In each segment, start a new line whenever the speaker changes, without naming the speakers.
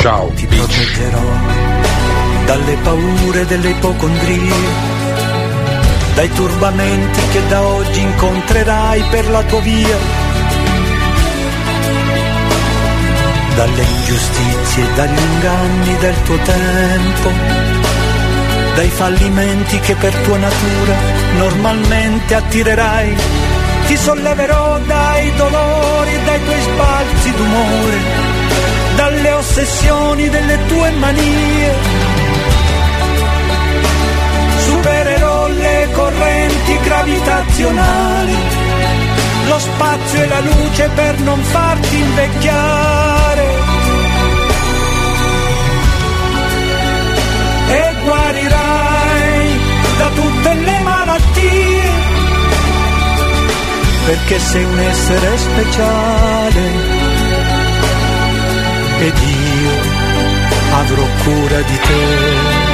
Ciao,
ti proteggerò dalle paure delle ipocondrie dai turbamenti che da oggi incontrerai per la tua via, dalle ingiustizie, dagli inganni del tuo tempo, dai fallimenti che per tua natura normalmente attirerai. Ti solleverò dai dolori, dai tuoi sbalzi d'umore, dalle ossessioni delle tue manie supererò le correnti gravitazionali, lo spazio e la luce per non farti invecchiare. E guarirai da tutte le malattie, perché sei un essere speciale. Ed io avrò cura di te.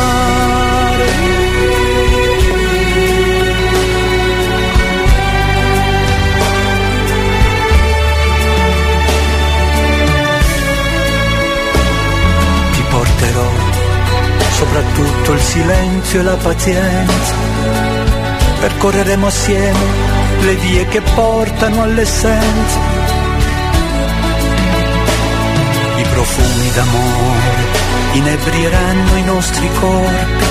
Soprattutto il silenzio e la pazienza. Percorreremo assieme le vie che portano all'essenza. I profumi d'amore inebrieranno i nostri corpi.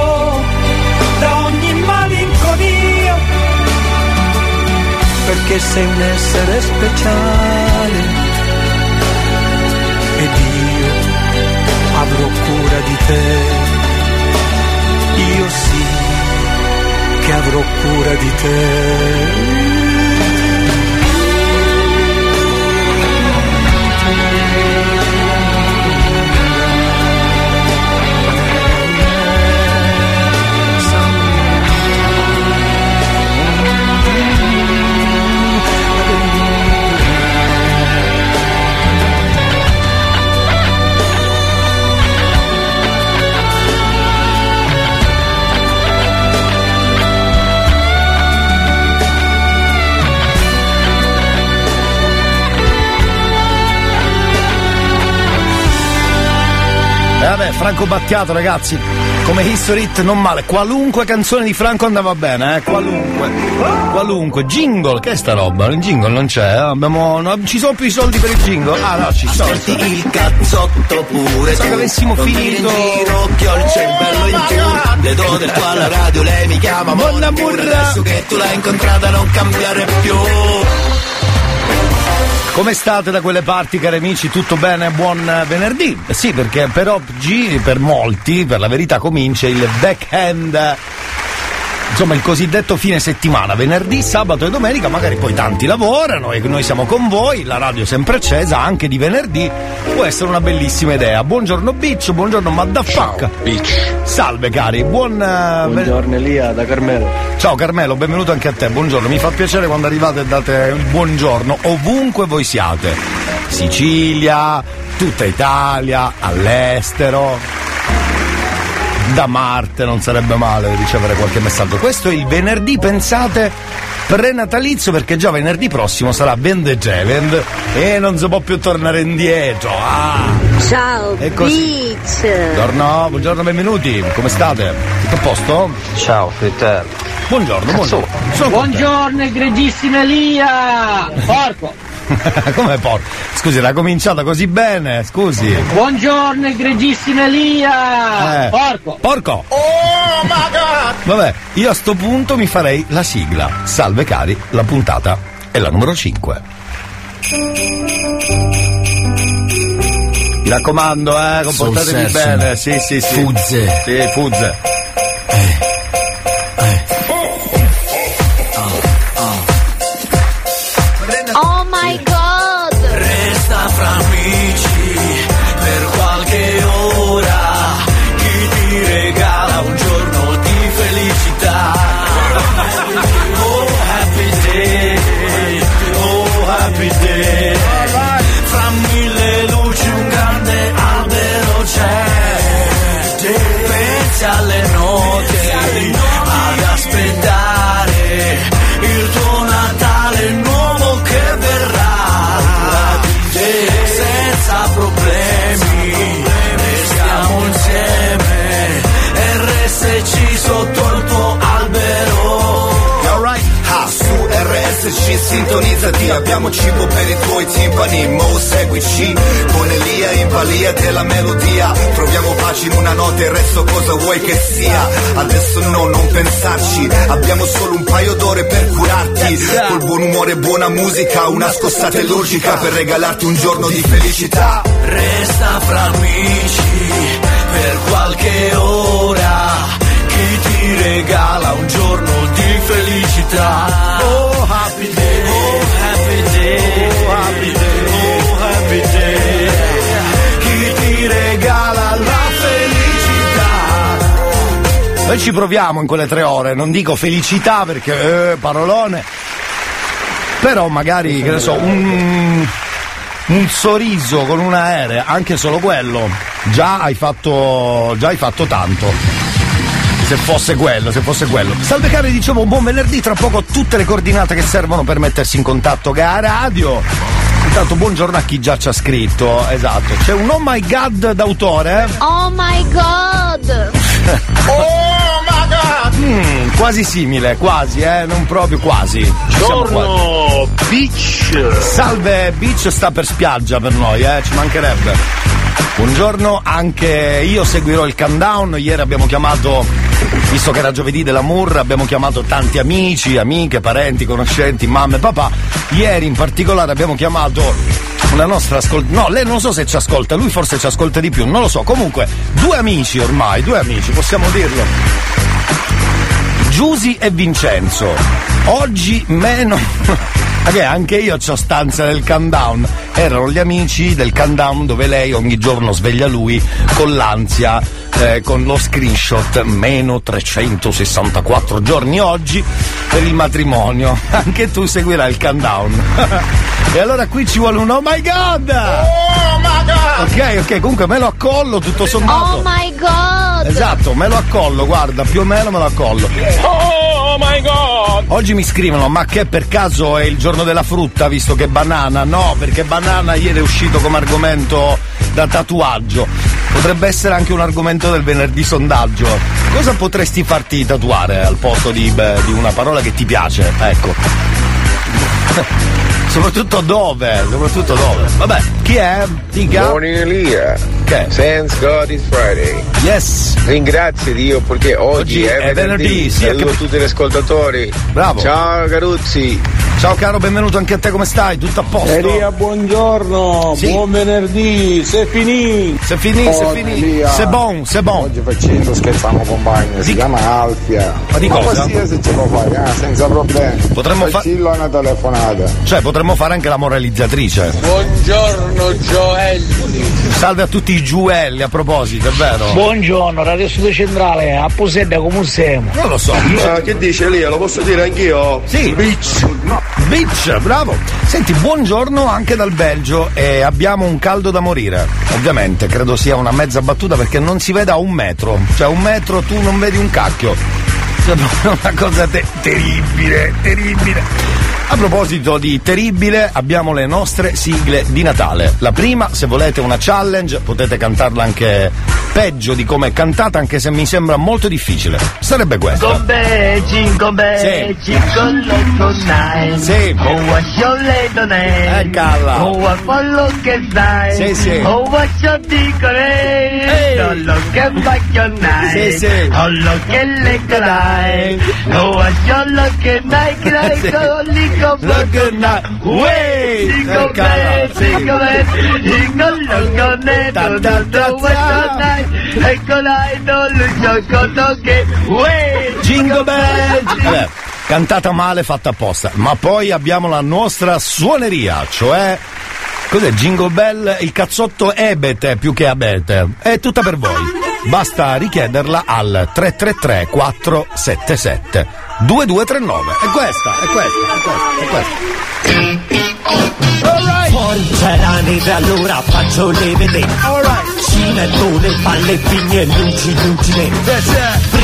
malinconia, perché sei un essere speciale ed io avrò cura di te. Io sì che avrò cura di te.
Vabbè, Franco Battiato, ragazzi, come History Hit non male. Qualunque canzone di Franco andava bene, eh? Qualunque. Qualunque. Jingle, che è sta roba? Il jingle non c'è, eh? Abbiamo. no, ci sono più i soldi per il jingle? Ah no, ci sono.
Ascolti il cazzotto pure
che avessimo finito.
in giro che ho il cervello in tu Le do del tuo alla radio, lei mi chiama
Buona
Mon Amour.
burra.
Adesso che tu l'hai incontrata non cambiare più
Come state da quelle parti, cari amici? Tutto bene? Buon eh, venerdì? Sì, perché per oggi, per molti, per la verità, comincia il backhand. Insomma, il cosiddetto fine settimana, venerdì, sabato e domenica, magari poi tanti lavorano e noi siamo con voi, la radio è sempre accesa, anche di venerdì, può essere una bellissima idea. Buongiorno Biccio, buongiorno Maddaffacca. Salve cari, buon... eh,
Buongiorno Elia da Carmelo.
Ciao Carmelo, benvenuto anche a te, buongiorno. Mi fa piacere quando arrivate e date il buongiorno ovunque voi siate. Sicilia, tutta Italia, all'estero. Da Marte non sarebbe male ricevere qualche messaggio. Questo è il venerdì, pensate, prenatalizio perché già venerdì prossimo sarà Vendegevend e non si può più tornare indietro. Ah!
Ciao,
E così.
Beach.
Buongiorno, buongiorno, benvenuti. Come state? Tutto a posto?
Ciao, Fritter.
Buongiorno, buongiorno. Sono
Buongiorno, egregissima Elia! Porco!
Come porco? Scusi, era cominciata così bene, scusi.
Buongiorno, egregissima Elia!
Eh.
Porco!
Porco! Oh my god! Vabbè, io a sto punto mi farei la sigla. Salve cari, la puntata è la numero 5. Mi raccomando, eh, comportatevi bene. Sì, sì, sì.
Fuzze.
Sì, fuzze.
Oh
sintonizzati Abbiamo cibo per i tuoi timpani Mo seguici. Con Elia in balia della melodia Troviamo pace in una notte Il resto cosa vuoi che sia? Adesso no, non pensarci Abbiamo solo un paio d'ore per curarti. Col buon umore e buona musica Una scossata illogica Per regalarti un giorno di felicità.
Resta fra amici per qualche ora Chi ti regala un giorno di felicità. Oh happy day, oh happy day, oh happy day, oh happy day. Chi ti regala la felicità.
Noi ci proviamo in quelle tre ore, non dico felicità perché, eh, parolone. Però magari, che ne so, un, un sorriso con un aereo, anche solo quello, già hai fatto, già hai fatto tanto. Se fosse quello, se fosse quello. Salve cari, dicevo buon venerdì, tra poco tutte le coordinate che servono per mettersi in contatto con la radio. Intanto buongiorno a chi già ci ha scritto, esatto. C'è un oh my god d'autore, eh?
Oh my god!
Mm, quasi simile, quasi, eh, non proprio quasi. Ci quasi.
Beach!
Salve, Beach sta per spiaggia per noi, eh, ci mancherebbe. Buongiorno, anche io seguirò il countdown. Ieri abbiamo chiamato, visto che era giovedì dell'amour, abbiamo chiamato tanti amici, amiche, parenti, conoscenti, mamme, papà. Ieri in particolare abbiamo chiamato una nostra ascolta. No, lei non so se ci ascolta, lui forse ci ascolta di più, non lo so. Comunque, due amici ormai, due amici, possiamo dirlo. Giusy e Vincenzo. Oggi meno. Perché anche io ho stanza del countdown. Erano gli amici del countdown dove lei ogni giorno sveglia lui con l'ansia, eh, con lo screenshot meno 364 giorni oggi per il matrimonio. Anche tu seguirai il countdown. e allora qui ci vuole un oh my god! Oh my god! Ok, ok, comunque me lo accollo tutto sommato.
Oh my god!
Esatto, me lo accollo, guarda, più o meno me lo accollo.
Oh my god!
Oggi mi scrivono, ma che per caso è il giorno della frutta, visto che banana? No, perché banana ieri è uscito come argomento da tatuaggio. Potrebbe essere anche un argomento del venerdì sondaggio. Cosa potresti farti tatuare al posto di, beh, di una parola che ti piace? Ecco. Soprattutto dove? Soprattutto dove? Vabbè, chi è? Dica.
Morning Elia.
Che?
Thanks God it's Friday.
Yes.
Ringrazio Dio perché oggi,
Oggi è venerdì, sì,
Saluto
anche-
tutti gli ascoltatori.
Bravo.
Ciao Caruzzi.
Ciao caro, benvenuto anche a te, come stai? Tutto a posto?
Elia, buongiorno,
Sì.
buon venerdì, se finì!
Fini, c'est
Oh,
fini.
Elia.
C'est bon, c'est bon.
Oggi facendo scherzamo compagno, si
Di-
chiama Alfia.
Ma di cosa?
qualsiasi ce lo fai, eh, senza problemi.
Potremmo fa-
Facillo una telefonata.
Cioè, potremmo fare anche la moralizzatrice.
Buongiorno Gioelli!
Salve a tutti i giuelli, a proposito, è vero?
Buongiorno, Radio Studio Centrale, a Posedda come siamo?
Non lo so.
che dice Elia? Lo posso dire anch'io?
Sì.
Beach.
Beach, bravo. Senti, buongiorno anche dal Belgio e abbiamo un caldo da morire. Ovviamente, credo sia una mezza battuta perché non si vede a un metro. Cioè, un metro tu non vedi un cacchio. Cioè, una cosa te- terribile, terribile. A proposito di terribile, abbiamo le nostre sigle di Natale. La prima, se volete una challenge, potete cantarla anche peggio di come è cantata, anche se mi sembra molto difficile. Sarebbe questa.
Gombe, jingle bell,
Sì. Sì. Eh, calla.
Oh, follow che sai?
Sì, sì.
Oh, your decorate?
Ehi.
Solo che night.
Sì, sì.
Solo che le. Oh,
Look at that. Way!
Jingle
calla,
bell,
sì.
jingle bell, jingle all night.
Ta,
Oh,
ta, ta,
what's your
ta.
night? Ecco dai, non lo cosa che... Way!
Jingle bell! Vabbè, cantata male, fatta apposta. Ma poi abbiamo la nostra suoneria, cioè. Cos'è Jingle Bell? Il cazzotto ebete più che abete. È tutta per voi. Basta richiederla al 333 477 2239. È questa, è questa, è questa, è questa.
Fuori c'è la neve allora faccio le vedere Ci metto le palle, pigne e luci, lucine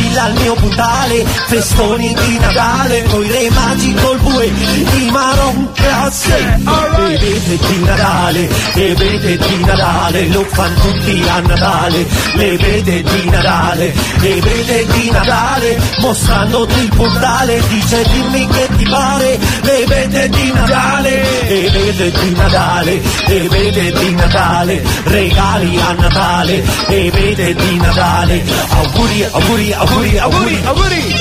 Brilla il mio puntale, festoni di Natale Coi re magi col bue, i marron classe E vede di Natale, e vede di Natale Lo fanno tutti a Natale. Le vede di Natale, e vede di Natale Mostrandoti il puntale Dice dimmi che ti pare. Le vede di Natale, e vede di Natale E vede di Natale Regali a Natale E vede di Natale. Auguri, auguri, auguri, auguri
Auguri!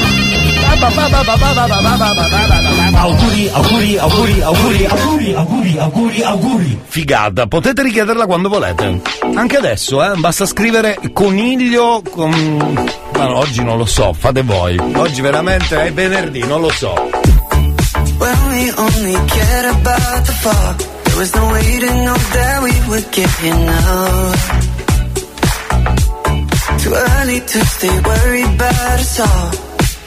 Auguri, auguri, auguri, auguri, auguri, auguri, auguri, auguri
Figata, potete richiederla quando volete. Anche adesso, eh? Basta scrivere coniglio con. Ma no, oggi non lo so, fate voi. Oggi veramente è venerdì, non lo so.
When we only cared about the fall, there was no way to know that we would get here now. Too early to stay worried about us all.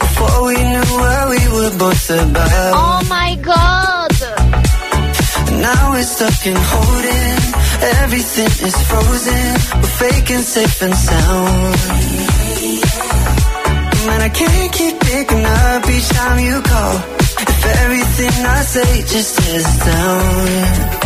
Before we knew what we were both about.
Oh my god!
And now we're stuck in holding. Everything is frozen. We're faking safe and sound. Man, I can't keep picking up each time you call. If everything I say just is down.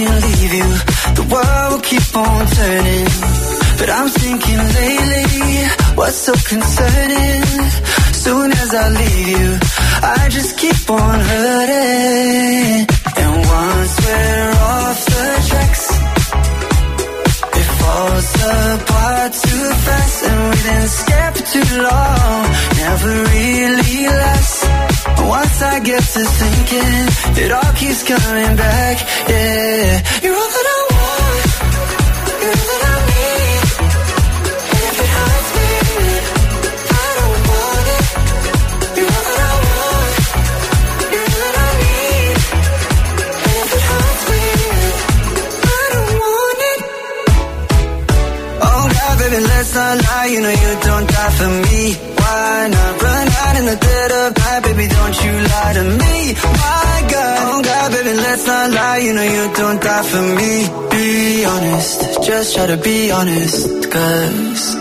Can't leave you. The world will keep on turning. But I'm thinking lately, what's so concerning? Soon as I leave you, I just keep on hurting. And once we're off the tracks, it falls apart too fast. And we didn't for too long, never really lasts. Once I get to thinking, it all keeps coming back. Yeah, you're all that I want. You're all that I need. And if it hurts me, I don't want it. You're all that I want. You're all that I need. And if it hurts me, I don't want it. Oh God, baby, let's not lie. You know you don't die for me. Don't you lie to me. My God, oh God, baby, let's not lie. You know you don't die for me. Be honest, just try to be honest, cause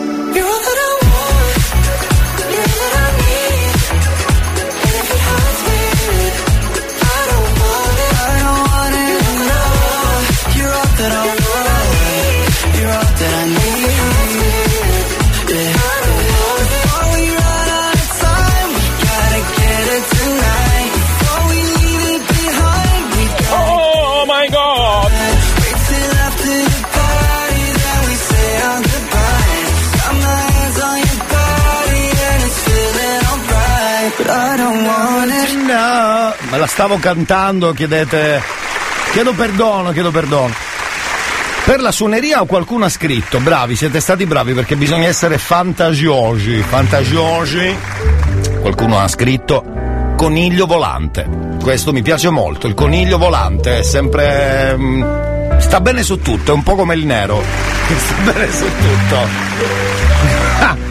stavo cantando, chiedete. Chiedo perdono, chiedo perdono. Per la suoneria qualcuno ha scritto, bravi, siete stati bravi perché bisogna essere fantasiosi, fantasiosi. Qualcuno ha scritto coniglio volante. Questo mi piace molto, il coniglio volante è sempre... mm, sta bene su tutto, è un po' come il nero. Sta bene su tutto.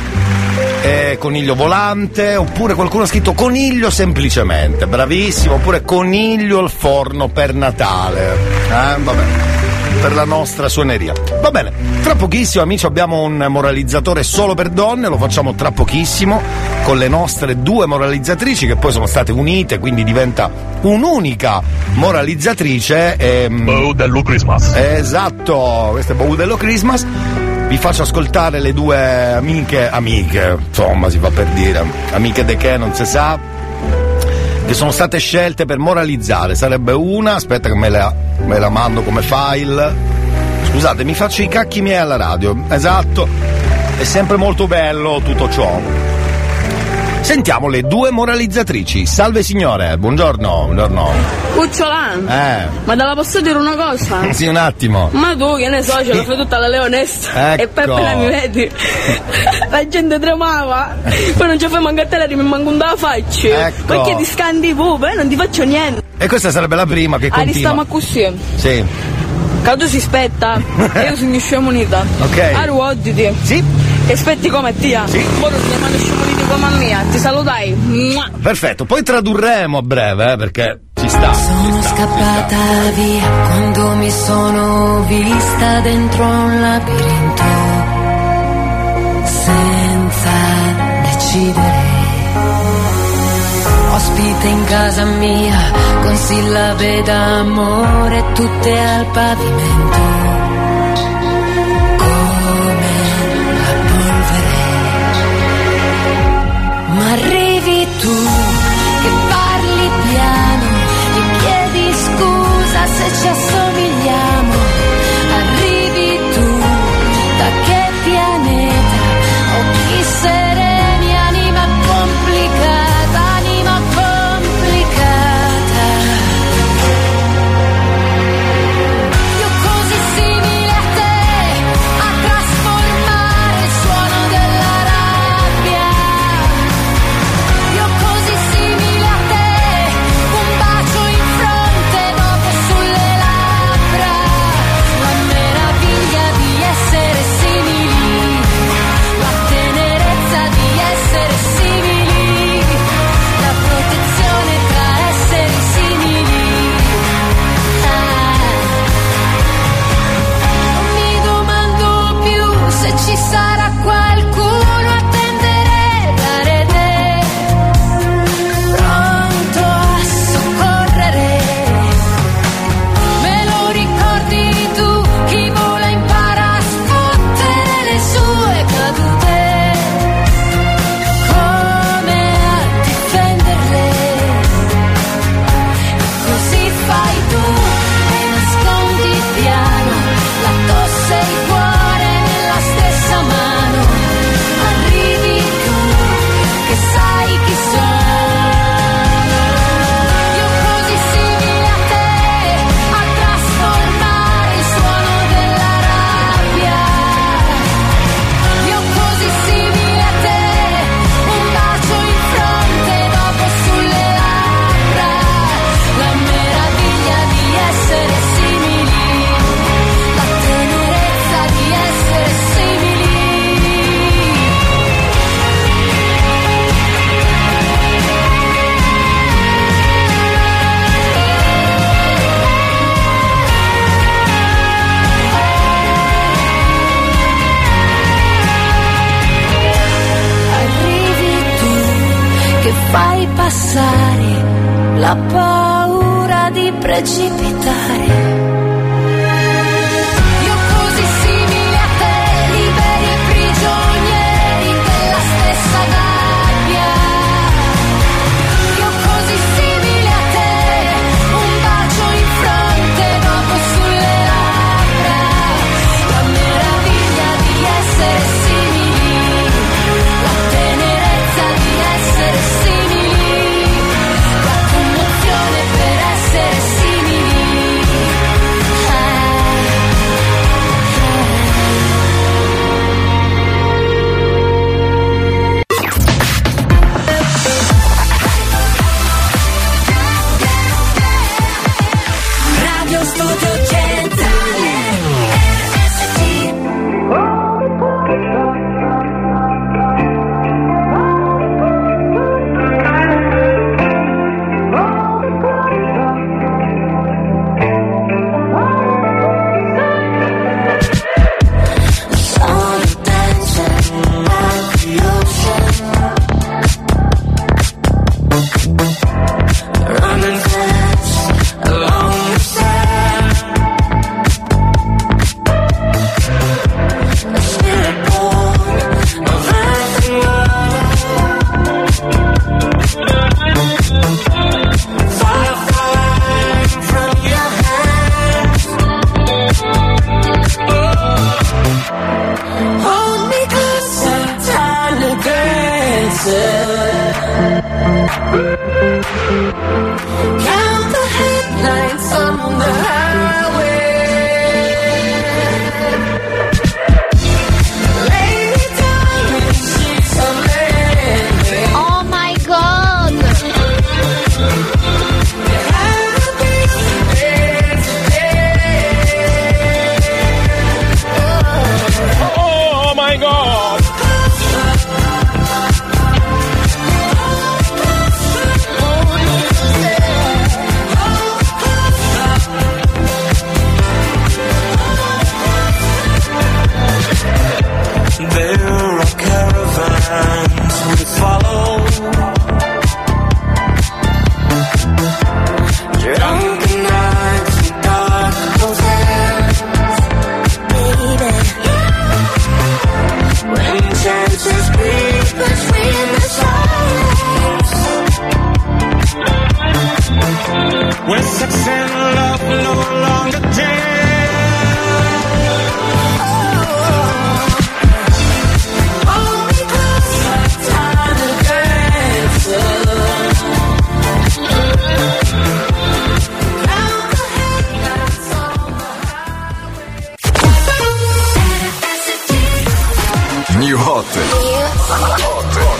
Eh, coniglio volante, oppure qualcuno ha scritto coniglio semplicemente, bravissimo, oppure coniglio al forno per Natale. Eh, vabbè, per la nostra suoneria. Va bene, tra pochissimo amici abbiamo un moralizzatore solo per donne, lo facciamo tra pochissimo con le nostre due moralizzatrici che poi sono state unite, quindi diventa un'unica moralizzatrice. Ehm...
Baudello Christmas.
Esatto, questo è Baudello Christmas. Vi faccio ascoltare le due amiche, amiche, insomma si fa per dire, amiche de che non si sa, che sono state scelte per moralizzare. Sarebbe una, aspetta che me la, me la mando come file. Scusate, mi faccio i cacchi miei alla radio. Esatto, è sempre molto bello tutto ciò. Sentiamo le due moralizzatrici. Salve signore, buongiorno, buongiorno.
Cucciolan,
Eh,
ma te la posso dire una cosa?
sì un attimo.
Ma tu che ne so, ce la fai tutta la leonessa
Ecco.
e poi appena mi vedi la gente tremava poi non ci fai mancare te mi manco un da faccia
Ecco.
perché ti scandi pure non ti faccio niente
E questa sarebbe la prima che
ah
continua.
stiamo così
Sì.
tu si spetta io sono scemunita
Ok.
a ruotiti
sì
e aspetti come tia sì ora ti chiamano scemuniti come a mia ti salutai Mua.
Perfetto, poi tradurremo a breve, eh, perché ci sta.
Sono scappata via quando mi sono vista dentro un labirinto senza decidere. Ospite in casa mia con sillabe d'amore tutte al pavimento.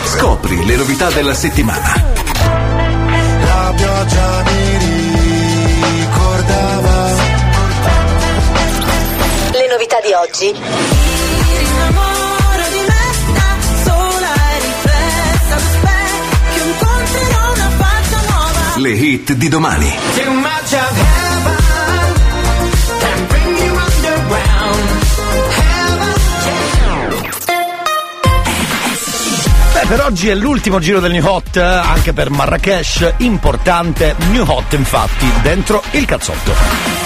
Scopri le novità della settimana.
La pioggia mi ricordava
Le novità di oggi.
Le hit di domani.
Per oggi è l'ultimo giro del New Hot, anche per Marrakesh, importante New Hot infatti, dentro il cazzotto.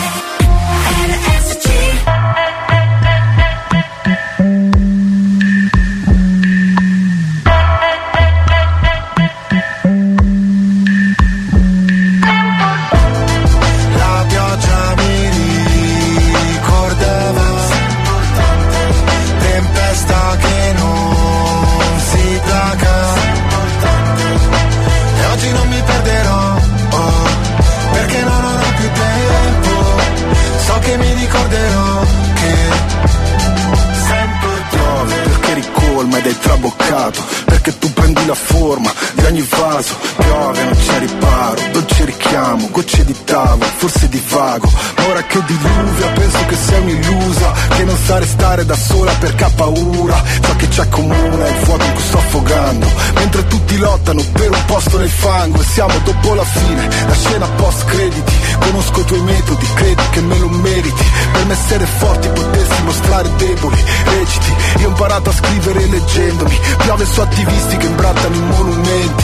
Che diluvia penso che sei un'illusa Che non sa restare da sola perché ha paura Ciò che c'è comune è il fuoco in cui sto affogando. Mentre tutti lottano per un posto nel fango E siamo dopo la fine, la scena post crediti Conosco i tuoi metodi, credi che me lo meriti. Per me essere forti potessi mostrare deboli Reciti, io ho imparato a scrivere leggendomi. Piove su attivisti che imbrattano i monumenti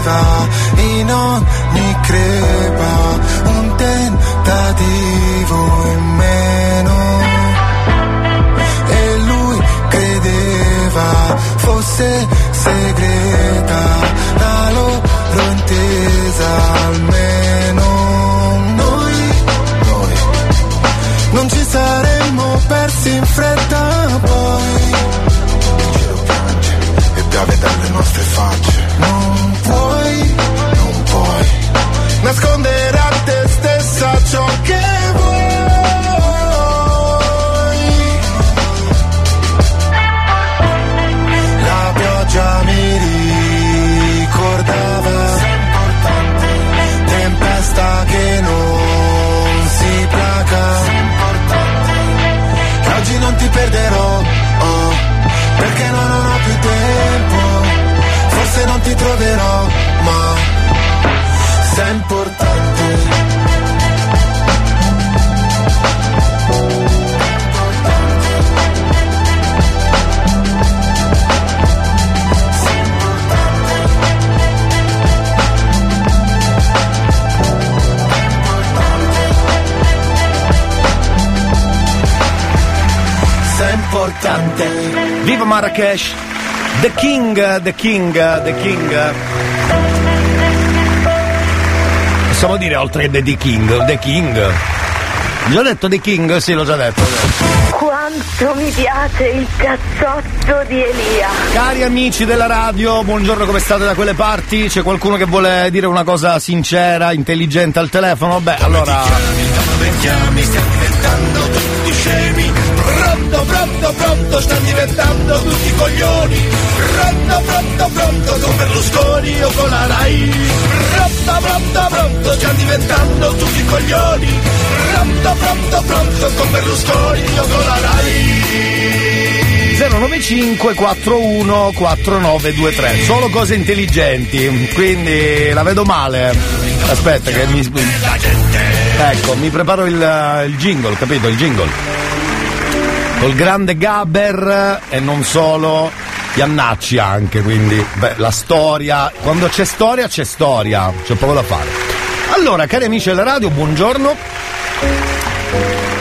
vedeva in ogni crepa Un tentativo in meno. E lui credeva fosse segreta La loro intesa ti troverò ma Sei importante
Sei importante. Viva Marrakesh! The King, The King, The King. Possiamo dire oltre che The King, The King. Già detto The King? Sì, l'ho già detto.
Quanto mi piace il cazzotto di Elia.
Cari amici della radio, buongiorno, come state da quelle parti? C'è qualcuno che vuole dire una cosa sincera, intelligente al telefono? Beh, allora.
chiami, stiamo diventando Pronto, pronto, pronto, stanno diventando tutti coglioni. Pronto, pronto, pronto, con Berlusconi o con la Rai. Pronto, pronto, pronto, stiamo diventando tutti coglioni. Pronto, pronto, pronto, con Berlusconi o con la Rai.
095 41 4923 solo cose intelligenti quindi la vedo male aspetta che mi ecco mi preparo il, il jingle capito il jingle col grande Gaber e non solo Iannacci anche quindi beh, la storia quando c'è storia c'è storia c'è poco da fare. Allora cari amici della radio buongiorno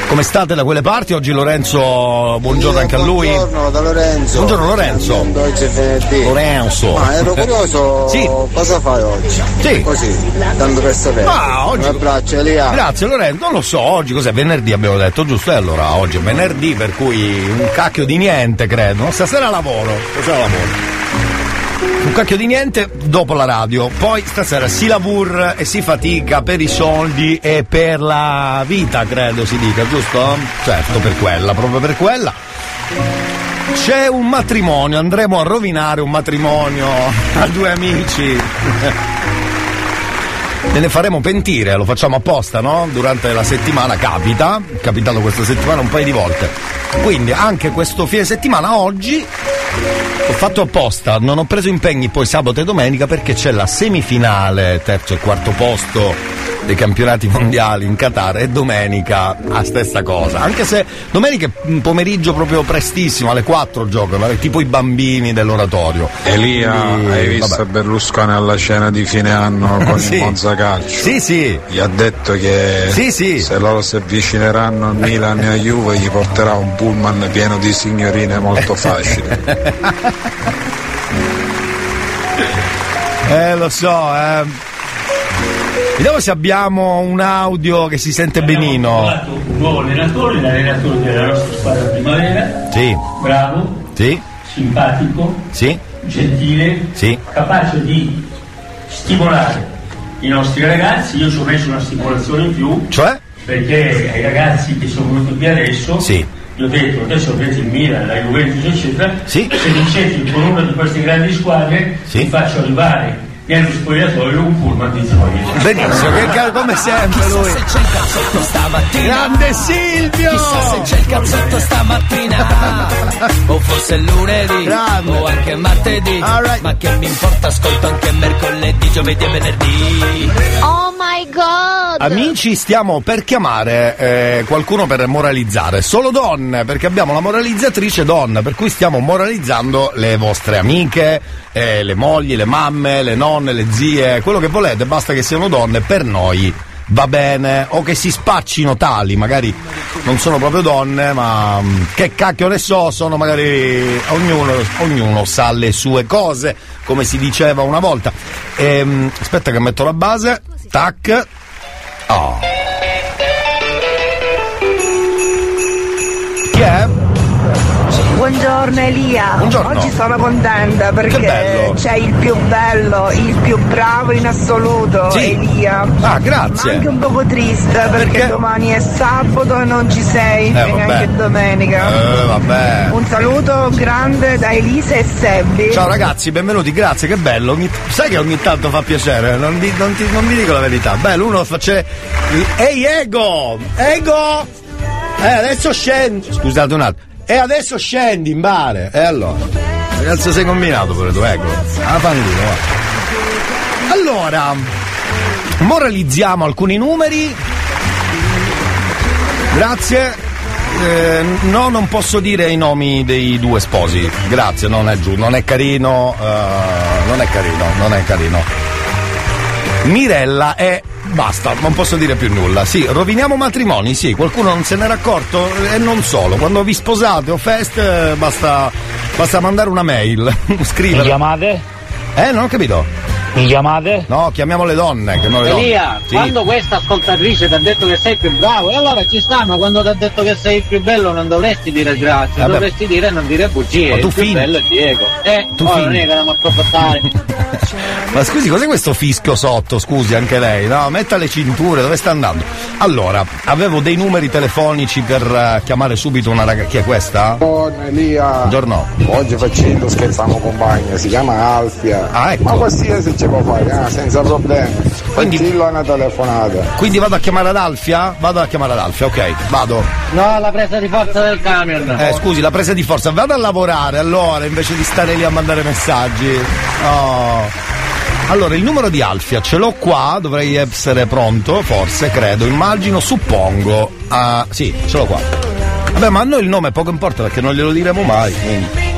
come state da quelle parti? Oggi Lorenzo, buongiorno anche a lui.
Buongiorno da Lorenzo.
Buongiorno Lorenzo.
Oggi è venerdì.
Lorenzo.
Ma ero curioso
Sì.
cosa fai oggi?
Sì.
Così, tanto per sapere.
Ma oggi-
Un abbraccio Elia.
Grazie Lorenzo, non lo so, oggi cos'è? Venerdì abbiamo detto, giusto? E allora oggi è venerdì, per cui un cacchio di niente, credo. Stasera lavoro. Stasera lavoro. Un cacchio di niente dopo la radio. Poi stasera si lavora e si fatica per i soldi e per la vita, credo si dica, giusto? Certo, per quella, proprio per quella. C'è un matrimonio, andremo a rovinare un matrimonio a due amici. E ne faremo pentire, lo facciamo apposta, no? Durante la settimana capita, è capitato questa settimana un paio di volte. Quindi anche questo fine settimana oggi ho fatto apposta, non ho preso impegni poi sabato e domenica perché c'è la semifinale, terzo e quarto posto dei campionati mondiali in Qatar e domenica la stessa cosa. Anche se domenica è un pomeriggio proprio prestissimo, alle 4 giocano, eh, tipo i bambini dell'oratorio.
Elia,
Quindi,
hai visto
vabbè.
Berlusconi alla cena di fine anno con
Sì.
il Monza Calcio?
Sì, sì.
Gli ha detto che
Sì, sì.
se loro si avvicineranno a Milan e a Juve gli porterà un pullman pieno di signorine molto facili.
Eh, lo so, eh. Vediamo se abbiamo un audio che si sente benino.
un nuovo allenatore, l'allenatore della nostra squadra primavera,
Sì,
bravo,
sì,
simpatico,
sì,
gentile,
sì.
capace di stimolare i nostri ragazzi. Io ci ho messo una stimolazione in più.
Cioè?
Perché ai ragazzi che sono venuti qui adesso,
Sì.
gli ho detto adesso avete il Milan, la Juventus eccetera,
Sì.
se vincete con una di queste grandi squadre
Sì.
vi faccio arrivare nello spogliatoio un pullman di gioia.
Benissimo, che ca- come sempre lui. Grande Silvio!
Chissà se c'è il cazzotto stamattina O forse lunedì
Grande.
O anche martedì Ma che mi importa ascolto anche mercoledì, giovedì e venerdì
Oh my god!
Amici, stiamo per chiamare eh, qualcuno per moralizzare. Solo donne, perché abbiamo la moralizzatrice donna, per cui stiamo moralizzando le vostre amiche, eh, le mogli, le mamme, le nonne, le zie, quello che volete, basta che siano donne per noi. Va bene, o che si spaccino tali, magari non sono proprio donne, ma mm, che cacchio ne so, sono magari ognuno, ognuno sa le sue cose, come si diceva una volta. Ehm, aspetta che metto la base, tac, Oh.
Buongiorno Elia,
Buongiorno.
oggi sono contenta perché c'è il più bello, il più bravo in assoluto,
Sì.
Elia.
Ah, grazie.
Ma anche un poco triste perché,
Perché?
domani è sabato e non ci sei,
Eh,
e neanche domenica.
Eh, vabbè.
Un saluto grande da Elisa e Sebbi.
Ciao ragazzi, benvenuti, grazie, che bello. Ogni- sai che ogni tanto fa piacere, non, di- non ti, non vi dico la verità. Bello, uno face. Ehi Ego! Ego! Eh, adesso scendi. Scusate un attimo. E adesso scendi in bare. E allora? Cazzo sei combinato pure tu, Ego? Ah, fanculo, va. Allora, moralizziamo alcuni numeri. Grazie. Eh, no, non posso dire i nomi dei due sposi. Grazie, non è giù, non è carino. eh, non è carino, non è carino. Mirella è. Basta, non posso dire più nulla. Sì, roviniamo matrimoni, sì, qualcuno non se n'era accorto e non solo. Quando vi sposate o feste basta, basta mandare una mail. Scrivere.
Mi chiamate?
Eh, non ho capito.
Mi chiamate?
No, chiamiamo le donne, chiamiamo le donne.
Elia,
Sì.
quando questa ascoltatrice ti ha detto che sei più bravo, e allora ci sta, ma quando ti ha detto che sei il più bello non dovresti dire grazie,
Vabbè.
dovresti dire non dire bugie.
Ma tu
il più
fini.
bello è Diego. Eh,
Tu
oh, non è che andiamo a approfittare.
Ma scusi, cos'è questo fischio sotto? Scusi, anche lei, no? Metta le cinture, dove sta andando? Allora, avevo dei numeri telefonici per eh, chiamare subito una ragazza. Chi è questa?
Buongiorno Elia.
Buongiorno.
Oggi facendo scherziamo compagna, si chiama Alfia.
Ah, ecco.
Ma qualsiasi ci può fare, ah, senza problemi.
Quindi-
Quindi dillo una telefonata.
Quindi vado a chiamare ad Alfia? Vado a chiamare ad Alfia, ok, vado.
No, la presa di forza del camion.
Eh, scusi, la presa di forza, vado a lavorare allora invece di stare lì a mandare messaggi. Oh. Allora, il numero di Alfia ce l'ho qua, dovrei essere pronto, forse, credo, immagino, suppongo. Ah, sì, ce l'ho qua. Vabbè, ma a noi il nome poco importa perché non glielo diremo mai. quindi.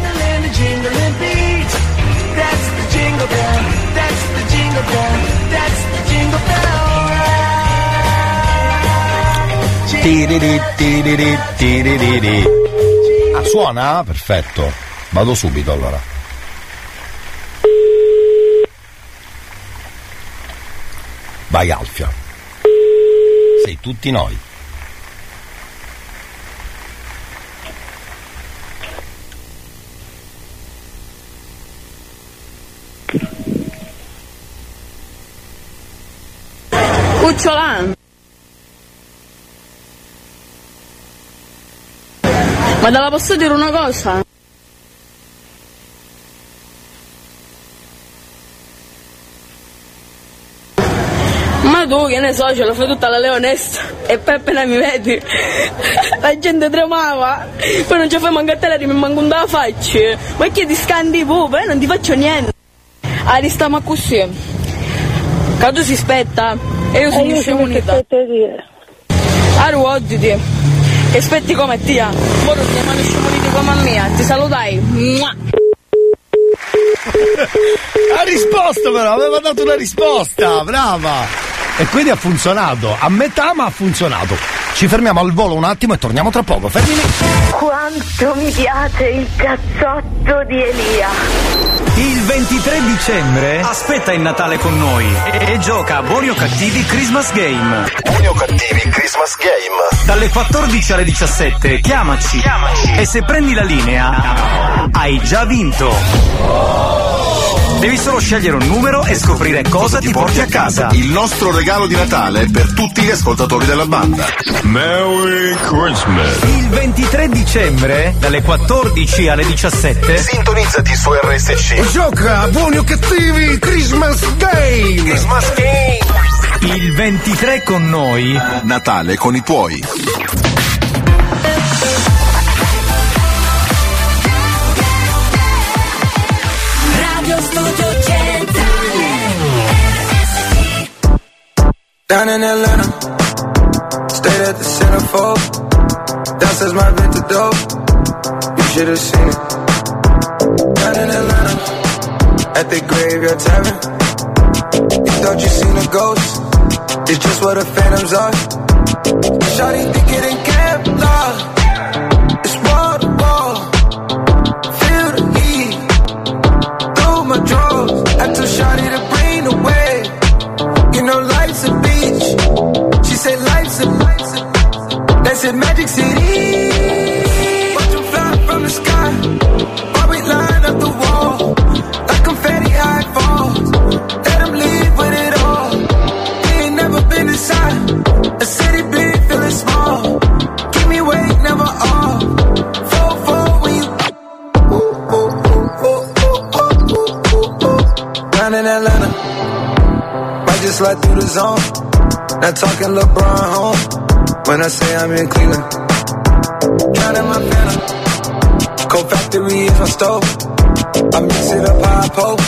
Ah, suona? Perfetto. Vado subito allora. Vai Alfia. Sei tutti noi.
Cucciolan. Ma te la posso dire una cosa? Ma tu che ne so, ce la fai tutta la leonessa e poi appena mi vedi la gente tremava, poi non ci fai mancare te mi manco un da faccia, ma che ti scandi poi non ti faccio niente. Ah, stiamo così. Che tu si spetta e io sono scemunita. A ruotiti. Che aspetti come tia. Ora ti chiamano scemuniti come a mia. Ti salutai. Mua.
Ha risposto però, aveva dato una risposta, brava! E quindi ha funzionato, a metà ma ha funzionato. Ci fermiamo al volo un attimo e torniamo tra poco, fermi lì.
Quanto mi piace il cazzotto di Elia.
Il 23 dicembre aspetta il Natale con noi e, e gioca a Buoni o Cattivi Christmas Game.
Buoni o cattivi Christmas Game.
Dalle 14 alle 17 chiamaci, e se prendi la linea hai già vinto. Devi solo scegliere un numero e scoprire cosa ti porti a casa.
Il nostro regalo di Natale per tutti gli ascoltatori della banda.
Merry Christmas. Il 23 dicembre, dalle 14 alle 17,
Sintonizzati su RSC.
Gioca a buoni o cattivi Christmas Game!
Christmas Game.
il 23 con noi,
Natale con i tuoi.
Radio Studio Centrale
Down in Atlanta, stayed at the centerfold. Downstairs my vintage dope, you should have seen it. Down in Atlanta, at the graveyard tavern. You thought you seen a ghost, it's just what the phantoms are. Shawty think it ain't Kevlar, it's wall to wall. Feel the heat through my drawers. I told Shawty to bring the wave. You know life's a beach. She said life's a life's a That's a magic city. Slide through the zone. Not talking LeBron home. When I say I'm in Cleveland. Drowning my phantom. Cold factory is my stove. I mix it up how I.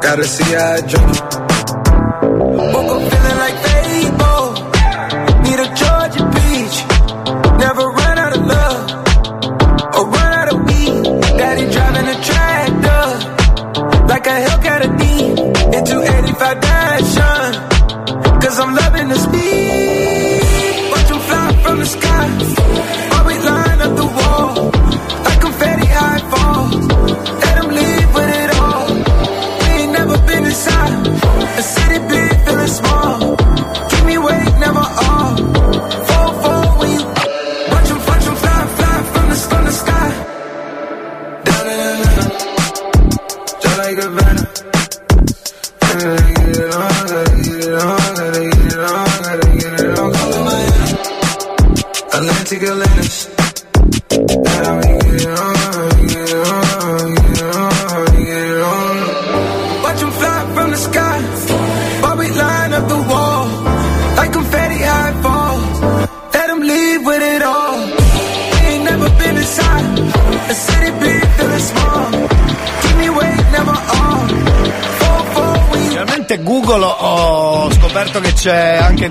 Gotta see how I drink.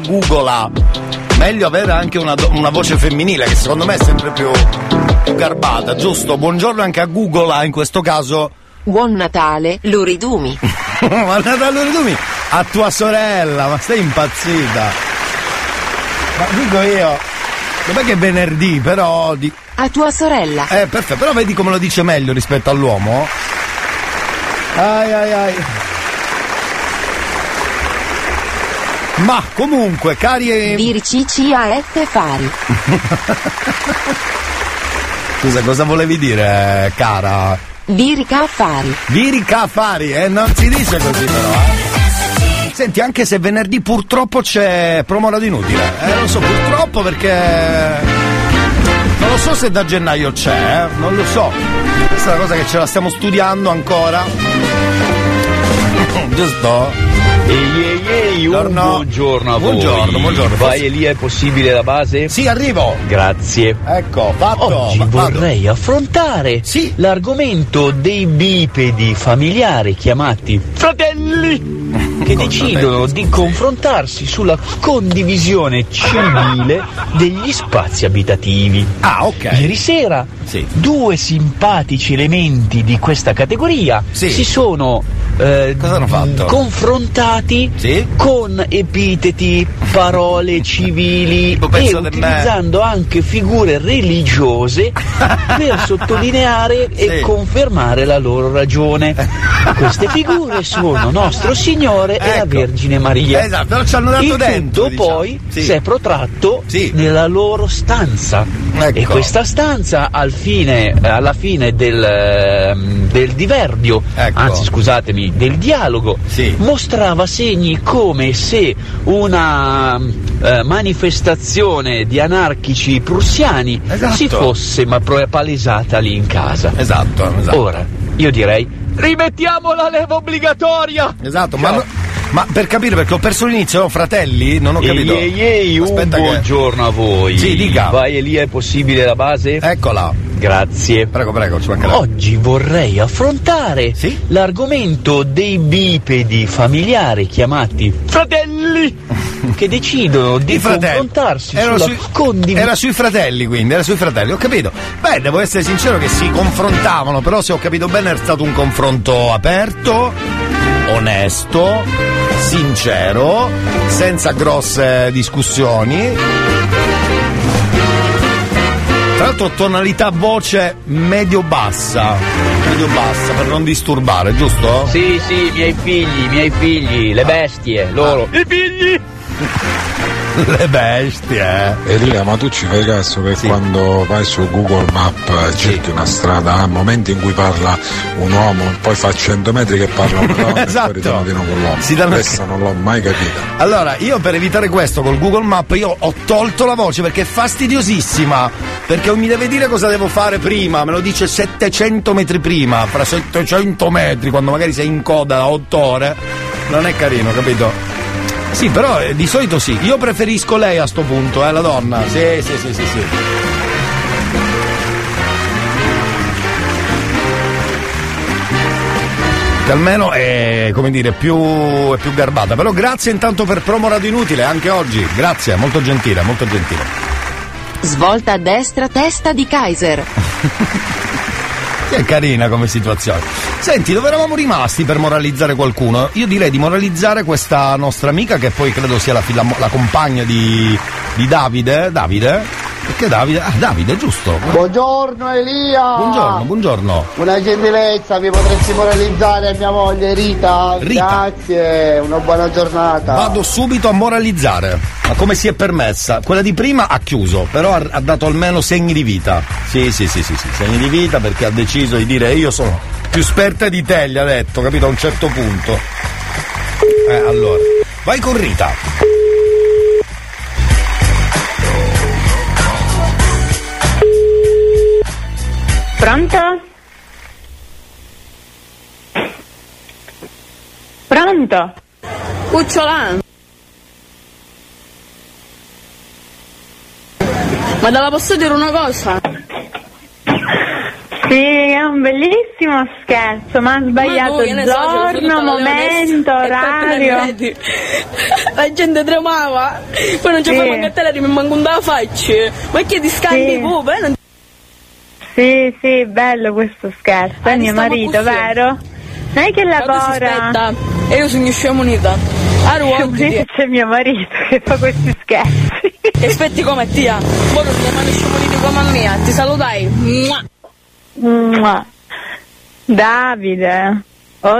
Google. Meglio avere anche una, una voce femminile che secondo me è sempre più, più garbata, giusto? Buongiorno anche a Google in questo caso.
Buon Natale, Luridumi.
ma Natale Ridumi a tua sorella, ma stai impazzita. Ma dico io, dov'è che è venerdì, però. Di...
A tua sorella.
Eh, perfetto, però vedi come lo dice meglio rispetto all'uomo? Ai ai ai. Ma comunque, cari.
Dir CCAF Fari.
Scusa, cosa volevi dire, cara?
Virica Affari.
Virica affari, eh? Non si dice così però, eh? Senti, anche se venerdì purtroppo c'è promo radio inutile. Eh, lo so, purtroppo perché. Non lo so se da gennaio c'è, eh? Non lo so. Questa è una cosa che ce la stiamo studiando ancora. Giusto?
Ehi ehi ehi,
Buongiorno.
buongiorno a voi.
Buongiorno, buongiorno.
Vai Elia, è possibile la base?
Sì, arrivo.
Grazie.
Ecco, fatto.
Oggi
vado.
vorrei affrontare l'argomento dei bipedi familiari chiamati fratelli che decidono di confrontarsi sulla condivisione civile degli spazi abitativi.
Ah, ok.
Ieri sera due simpatici elementi di questa categoria si sono eh, confrontati con epiteti, parole civili e utilizzando anche figure religiose per sottolineare e confermare la loro ragione. Queste figure sono Nostro Signore e la Vergine Maria.
Ecco. Esatto, però ci hanno dato
Il
dentro, diciamo.
poi
Sì.
si è protratto nella loro stanza.
Ecco.
E questa stanza al fine, alla fine del, ehm, del diverbio,
Ecco.
anzi scusatemi, del dialogo, mostrava segni come se una eh, manifestazione di anarchici prussiani
Esatto.
si fosse ma palesata lì in casa.
Esatto, esatto.
Ora, io direi, rimettiamo la leva obbligatoria!
Esatto, ma, ma per capire perché ho perso l'inizio, no? fratelli? Non ho capito.
Ehi, ehi, un
Aspetta che-
buongiorno a voi.
Sì, dica.
Vai Elia, è possibile la base?
Eccola.
Grazie.
Prego, prego, ci mancherà.
Oggi vorrei affrontare l'argomento dei bipedi familiari chiamati fratelli che decidono di confrontarsi
Era,
sulla
sui,
condivisione.
era sui fratelli, quindi, era sui fratelli, ho capito. Beh, devo essere sincero che si confrontavano, però se ho capito bene è stato un confronto aperto, onesto, sincero, senza grosse discussioni. Tra l'altro tonalità voce medio-bassa, medio-bassa per non disturbare, giusto?
Sì, sì, i miei figli, i miei figli, le bestie, loro. I figli!
Le bestie.
Elia, ma tu ci fai caso che quando vai su Google Map e cerchi una strada, a momenti in cui parla un uomo, poi fa 100 metri che parla una donna
Esatto.
e poi ritorna di nuovo con l'uomo.
Si danno-
Questa non l'ho mai capita.
Allora, io per evitare questo col Google Map io ho tolto la voce perché è fastidiosissima. Perché mi deve dire cosa devo fare prima, me lo dice 700 metri prima, fra 700 metri, quando magari sei in coda da 8 ore. Non è carino, capito? Sì, però eh, di solito sì. Io preferisco lei a sto punto, eh, la donna. Sì, sì, sì, sì, sì. Che almeno è, come dire, più, è più garbata. Però grazie intanto per promo radio inutile, anche oggi. Grazie, molto gentile, molto gentile.
Svolta a destra, testa di Kaiser.
Che carina come situazione. Senti, dove eravamo rimasti per moralizzare qualcuno? Io direi di moralizzare questa nostra amica, che poi credo sia la, figlia- la compagna di, di Davide. Davide? Perché Davide? Ah, Davide, giusto.
Buongiorno Elia!
Buongiorno, buongiorno.
Una gentilezza, mi potresti moralizzare a mia moglie Rita?
Rita.
Grazie, una buona giornata.
Vado subito a moralizzare. Ma come si è permessa? Quella di prima ha chiuso, però ha, ha dato almeno segni di vita. Sì, sì, sì, sì, sì, segni di vita perché ha deciso di dire io sono più esperta di te, gli ha detto, capito? A un certo punto. Eh, allora. Vai con Rita.
Pronto? Pronto?
Cucciolan. Ma te la posso dire una cosa?
Sì, è un bellissimo scherzo, ma ha sbagliato
Ma so, l'ho
giorno,
alla
momento, orario.
La gente tremava, poi non ci
Sì.
fai mangatela di mi manco da faccia. Ma che ti scandi
Sì.
tu, beh? Non-
Sì, sì, bello questo scherzo, è
Ah,
mio marito, vero? Lei che lavora?
e io sono sciamonita. A ruote.
C'è mio marito che fa questi scherzi.
E aspetti come tia. Ora non mani sciamonite come a mia. Ti salutai. Mua.
Mua. Davide. Oh.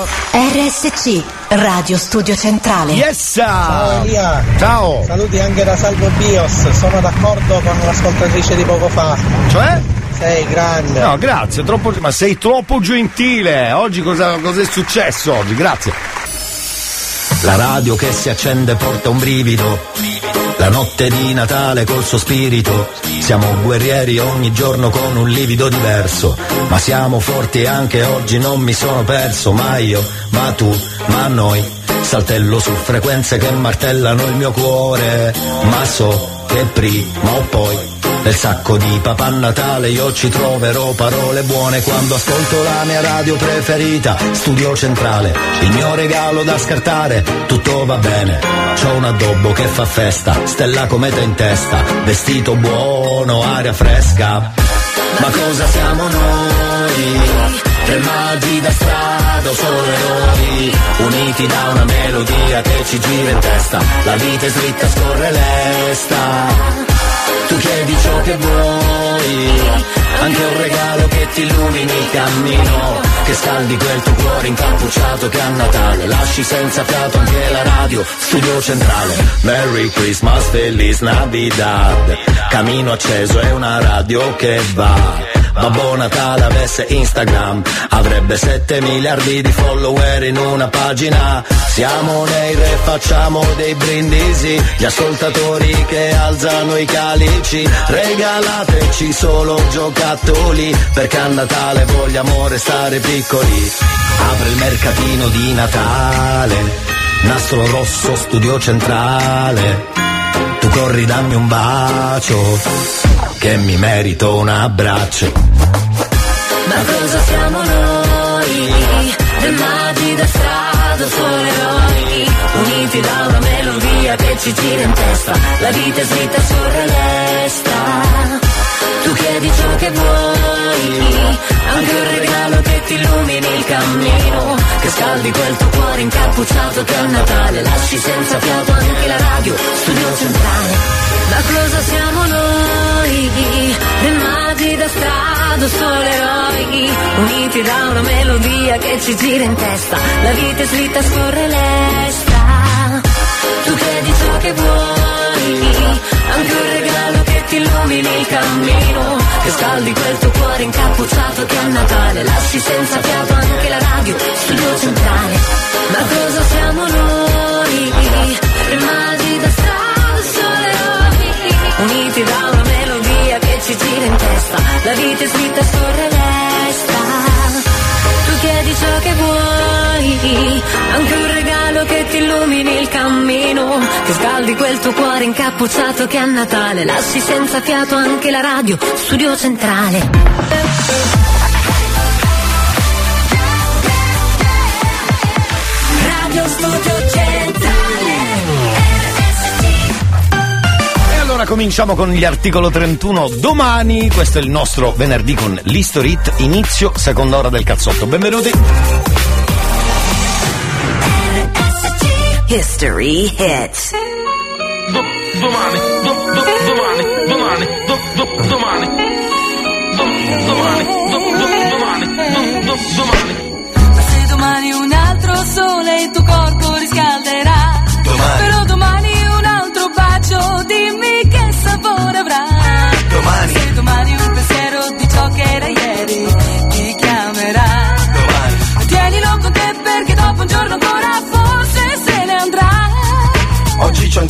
RSC, Radio Studio Centrale.
Yes!
Ciao Elia.
Ciao.
Saluti anche da Salvo Bios, sono d'accordo con l'ascoltatrice di poco fa.
Cioè?
Sei grande.
No, grazie, troppo, ma sei troppo gentile. Oggi cosa, cosa è successo oggi? Grazie.
La radio che si accende porta un brivido. La notte di Natale col suo spirito. Siamo guerrieri ogni giorno con un livido diverso. Ma siamo forti anche oggi, non mi sono perso. Ma io, ma tu, ma noi. Saltello su frequenze che martellano il mio cuore. Ma so che prima o poi nel sacco di Papà Natale io ci troverò parole buone quando ascolto la mia radio preferita, Studio Centrale. Il mio regalo da scartare, tutto va bene. C'ho un addobbo che fa festa, stella cometa in testa, vestito buono, aria fresca. Ma cosa siamo noi? Tre maggi da strada o solo eroi? Uniti da una melodia che ci gira in testa, la vita è slitta, scorre lesta. Tu chiedi ciò che vuoi, anche un regalo che ti illumini il cammino, che scaldi quel tuo cuore incappucciato che a Natale lasci senza fiato anche la radio, studio centrale. Merry Christmas, Feliz Navidad, camino acceso è una radio che va. Babbo Natale avesse Instagram Avrebbe 7 miliardi di follower in una pagina. Siamo nei re, facciamo dei brindisi Gli ascoltatori che alzano i calici. Regalateci solo giocattoli Perché a Natale vogliamo restare piccoli. Apre il mercatino di Natale Nastro rosso, studio centrale. Tu corri dammi un bacio Che mi merito un abbraccio.
Ma cosa siamo noi? Dei maggi da strada, solo eroi Uniti da una melodia che ci gira in testa. La vita è scorre lesta Tu chiedi ciò che vuoi Anche un regalo che ti illumini il cammino Che scaldi quel tuo cuore incappucciato che a Natale Lasci senza fiato anche la radio Studio centrale ma cosa siamo noi? Dei maggi da strada, solo eroi Uniti da una melodia che ci gira in testa La vita è slitta, scorre lesta Tu chiedi ciò che vuoi Anche un regalo che ti illumini il cammino Che scaldi quel tuo cuore incappucciato che a Natale. Lasci senza fiato anche la radio Studio centrale. Ma cosa siamo noi? Dei maggi da strada, solo eroi Uniti da una melodia che ci gira in testa. La vita è scritta, Tu chiedi ciò che vuoi Anche un regalo che ti illumini il cammino Che scaldi quel tuo cuore incappucciato che a Natale Lasci senza fiato anche la radio Studio centrale. Radio Studio
allora cominciamo con gli articolo 31 domani. Questo è il nostro venerdì con l'History Hit, inizio seconda ora del cazzotto. Benvenuti.
History Hits.
domani, do, do, domani, domani, do, do, domani, do, domani, do, do, domani,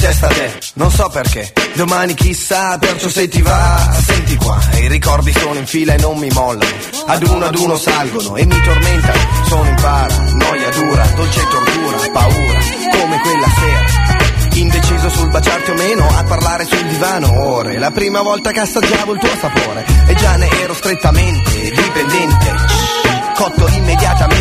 testa te, non so perché. Domani chissà, perciò se ti va, senti qua. I ricordi sono in fila e non mi mollano. Ad uno ad uno salgono e mi tormentano. Sono in para, noia dura, dolce tortura, paura, come quella sera. Indeciso sul baciarti o meno, a parlare sul divano ore. La prima volta che assaggiavo il tuo sapore, e già ne ero strettamente dipendente. Cotto immediatamente,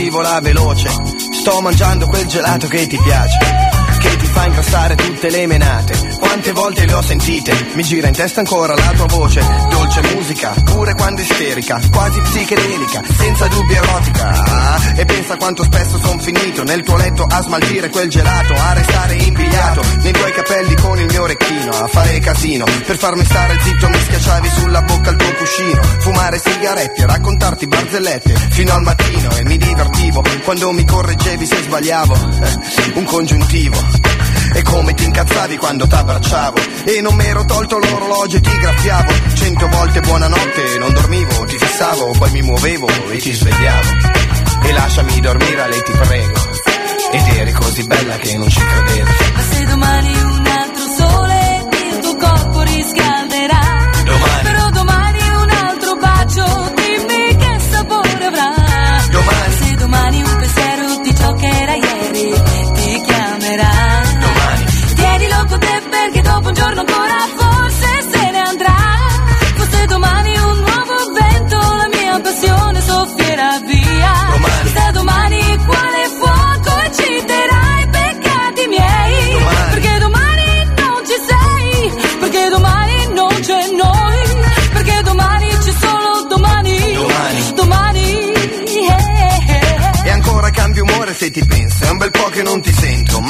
scivola veloce, sto mangiando quel gelato che ti piace, che ti fa ingrassare tutte le menate. Quante volte le ho sentite, mi gira in testa ancora la tua voce, dolce musica, pure quando isterica, quasi psichedelica, senza dubbio erotica. E pensa quanto spesso son finito nel tuo letto a smaltire quel gelato, a restare impigliato nei tuoi capelli con il mio orecchino, a fare casino. Per farmi stare zitto mi schiacciavi sulla bocca il tuo cuscino, fumare sigarette, raccontarti barzellette fino al mattino e mi divertivo quando mi correggevi se sbagliavo. Eh, un congiuntivo. E come ti incazzavi quando t'abbracciavo? E non mi ero tolto l'orologio e ti graffiavo. Cento volte buonanotte, non dormivo, ti fissavo Poi mi muovevo e ti svegliavo. E lasciami dormire, a lei ti prego. Ed eri così bella che non ci credevo.
Ma se domani un altro sole il tuo corpo riscalderà. Però domani un altro bacio,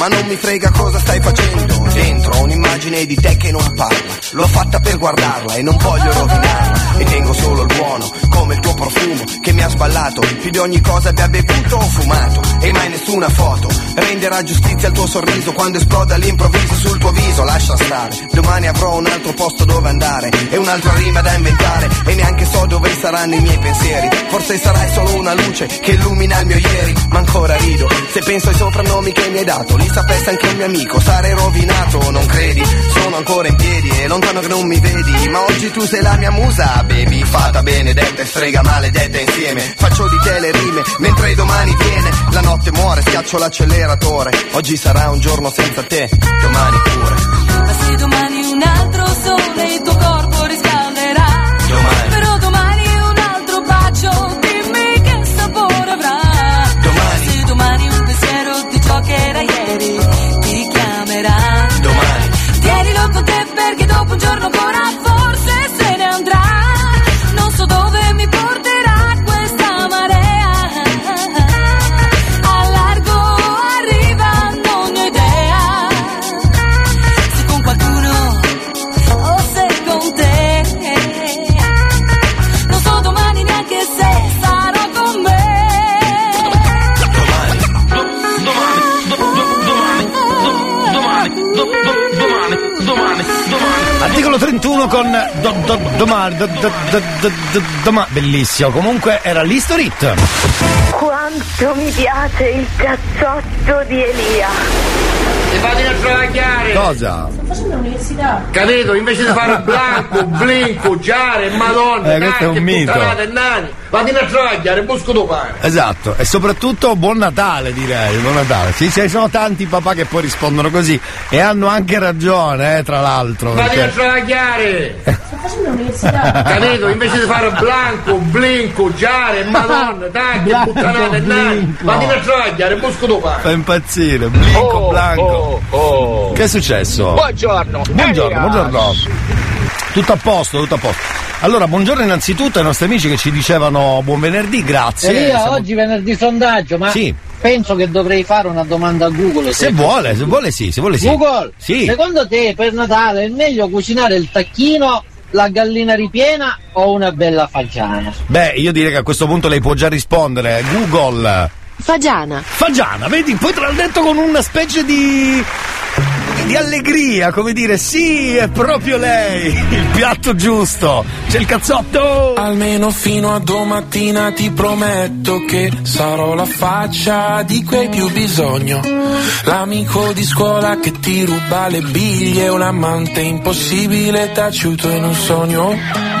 Ma non mi frega cosa stai facendo. Dentro ho un'immagine di te che non parla. L'ho fatta per guardarla e non voglio rovinarla. E tengo solo il buono Come il tuo profumo che mi ha sballato Più di ogni cosa abbia bevuto o fumato E mai nessuna foto. Renderà giustizia al tuo sorriso Quando esploda all'improvviso sul tuo viso Lascia stare. Domani avrò un altro posto dove andare E un'altra rima da inventare E neanche so dove saranno i miei pensieri. Forse sarai solo una luce che illumina il mio ieri Ma ancora rido. Se penso ai soprannomi che mi hai dato Li sapesse anche un mio amico Sarei rovinato, non credi? Sono ancora in piedi e lontano che non mi vedi Ma oggi tu sei la mia musa, baby Fata benedetta e strega maledetta insieme. Faccio di te le rime mentre domani viene. La notte muore, schiaccio l'acceleratore. Oggi sarà un giorno senza te, domani pure.
Ma se domani un altro sole il tuo corpo riscalderà. Con
do, do, domani, do, do, do, do, do, doma- bellissimo. Comunque era l'History Hit.
Quanto mi piace il cazzotto di Elia.
E vado a travagliare!
Cosa?
L'università! Capito? Invece di fare blanco, blinco, giare, madonna,
Eh, questo è un mito.
puttanate, nani!
Vatti a travagliare, busco domani.
Esatto, e soprattutto buon Natale direi, buon Natale. Sì, ci sono tanti papà che poi rispondono così e hanno anche ragione, eh, tra l'altro.
Vatti a
perché-
travagliare.
Sto
Capito? Invece di fare blanco, blinco, giare, madonna, dai, che puttanate, dai.
blinco.
Vatti a travagliare, busco domani.
Fa impazzire, blinco,
Oh,
blanco.
oh,
Che è successo?
Buongiorno.
Buongiorno, buongiorno. Tutto a posto, tutto a posto. Allora, buongiorno innanzitutto ai nostri amici che ci dicevano buon venerdì, grazie.
Elia,
Siamo-
oggi venerdì sondaggio, ma
Sì.
penso che dovrei fare una domanda a Google.
Se vuole, se vuole sì, se vuole sì.
Google,
Sì.
secondo te per Natale è meglio cucinare il tacchino, la gallina ripiena o una bella fagiana?
Beh, io direi che a questo punto lei può già rispondere. Google.
Fagiana.
Fagiana, vedi? Poi te l'ha detto con una specie di. Di allegria, come dire, sì, è proprio lei, il piatto giusto. C'è il cazzotto.
Almeno fino a domattina ti prometto che sarò la faccia di cui hai più bisogno. L'amico di scuola che ti ruba le biglie, un amante impossibile taciuto in un sogno.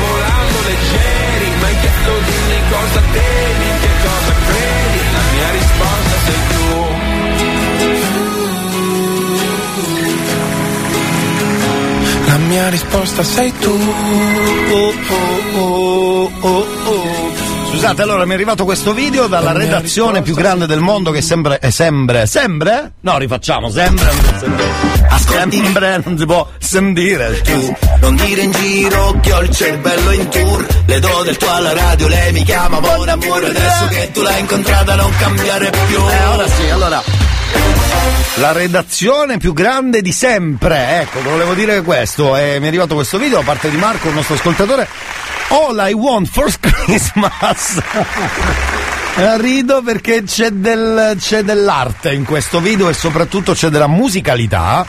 volando leggeri Ma hai chiesto dimmi cosa temi, in che cosa credi La mia risposta sei tu La mia risposta sei tu
Oh, oh, oh, oh. Scusate, allora mi è arrivato questo video dalla redazione più grande del mondo che sembra. È sempre. Sempre? No, rifacciamo, sempre. Sempre non si può sentire.
Tu non dire in giro che ho il cervello in tour Le do del tuo alla radio, lei mi chiama Buon amore Adesso che tu l'hai incontrata non cambiare più
Eh, ora sì, allora. La redazione più grande di sempre, ecco, volevo dire questo. E mi è arrivato questo video da parte di Marco, il nostro ascoltatore. All I want for Christmas. Eh, Rido perché c'è, del- c'è dell'arte in questo video e soprattutto c'è della musicalità.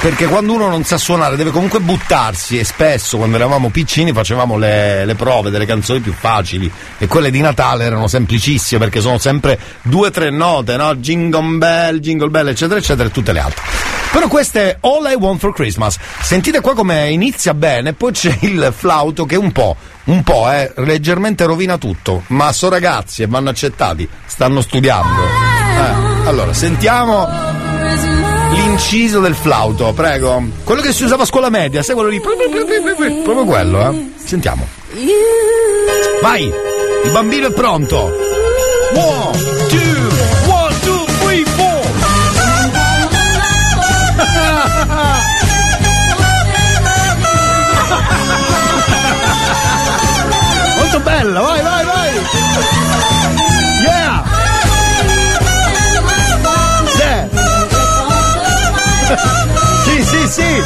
Perché quando uno non sa suonare deve comunque buttarsi e spesso quando eravamo piccini facevamo le, le prove delle canzoni più facili e quelle di Natale erano semplicissime perché sono sempre due o tre note, no? Jingle bell, jingle bell, eccetera, eccetera e tutte le altre. Però questo è All I Want for Christmas. Sentite qua come inizia bene, poi c'è il flauto che un po', un po', eh, leggermente rovina tutto. Ma sono ragazzi e vanno accettati, stanno studiando. Eh, allora, sentiamo l'inciso del flauto, prego. Quello che si usava a scuola media, sai quello lì? Proprio quello, eh. Sentiamo. Vai! Il bambino è pronto! One, two, one, two, three, four! Molto bella, vai! Sì, sì, sì!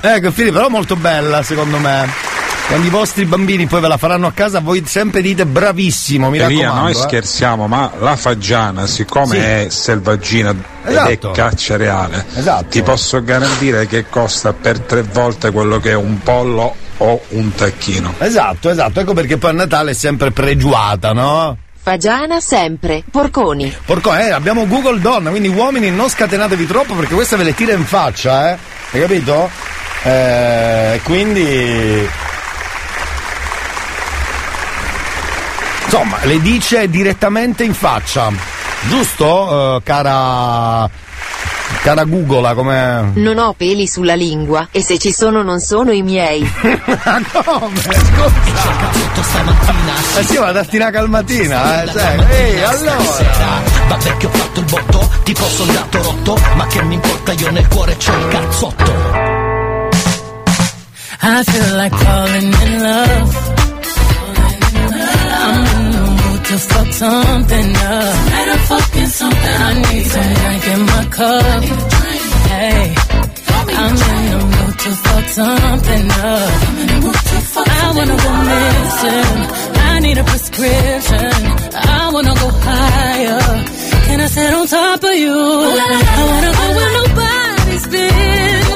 ecco, Filippo, però molto bella secondo me. Quando i vostri bambini poi ve la faranno a casa, voi sempre dite bravissimo, mi
Elia,
raccomando.
noi
eh.
scherziamo, ma la fagiana, siccome
Sì.
è selvaggina
Esatto.
ed è caccia reale,
Esatto.
ti posso garantire che costa per tre volte quello che è un pollo o un tacchino.
Esatto, esatto, ecco perché poi a Natale è sempre pregiuata, no?
Fagiana sempre, porconi.
Porco, eh, abbiamo Google Donna, quindi uomini non scatenatevi troppo perché questa ve le tira in faccia, eh? Hai capito? Eh, quindi. Insomma, le dice direttamente in faccia. Giusto, eh, cara. Cara Googola, come.
Non ho peli sulla lingua e se ci sono non sono i miei.
Come? Scusa! Eh sì, ma darti una calmatina, eh, sai. Ehi, allora!
Vabbè che ho fatto il botto, tipo soldato rotto, ma che mi importa io nel cuore c'ho il cazzotto.
I feel like falling in love. I'm to fuck something up. Better fucking something. I need some drink in my cup. Hey, I'm in the mood to fuck something up. I wanna go missing. I need a prescription. I wanna go higher. Can I sit on top of you? I wanna go where nobody's been.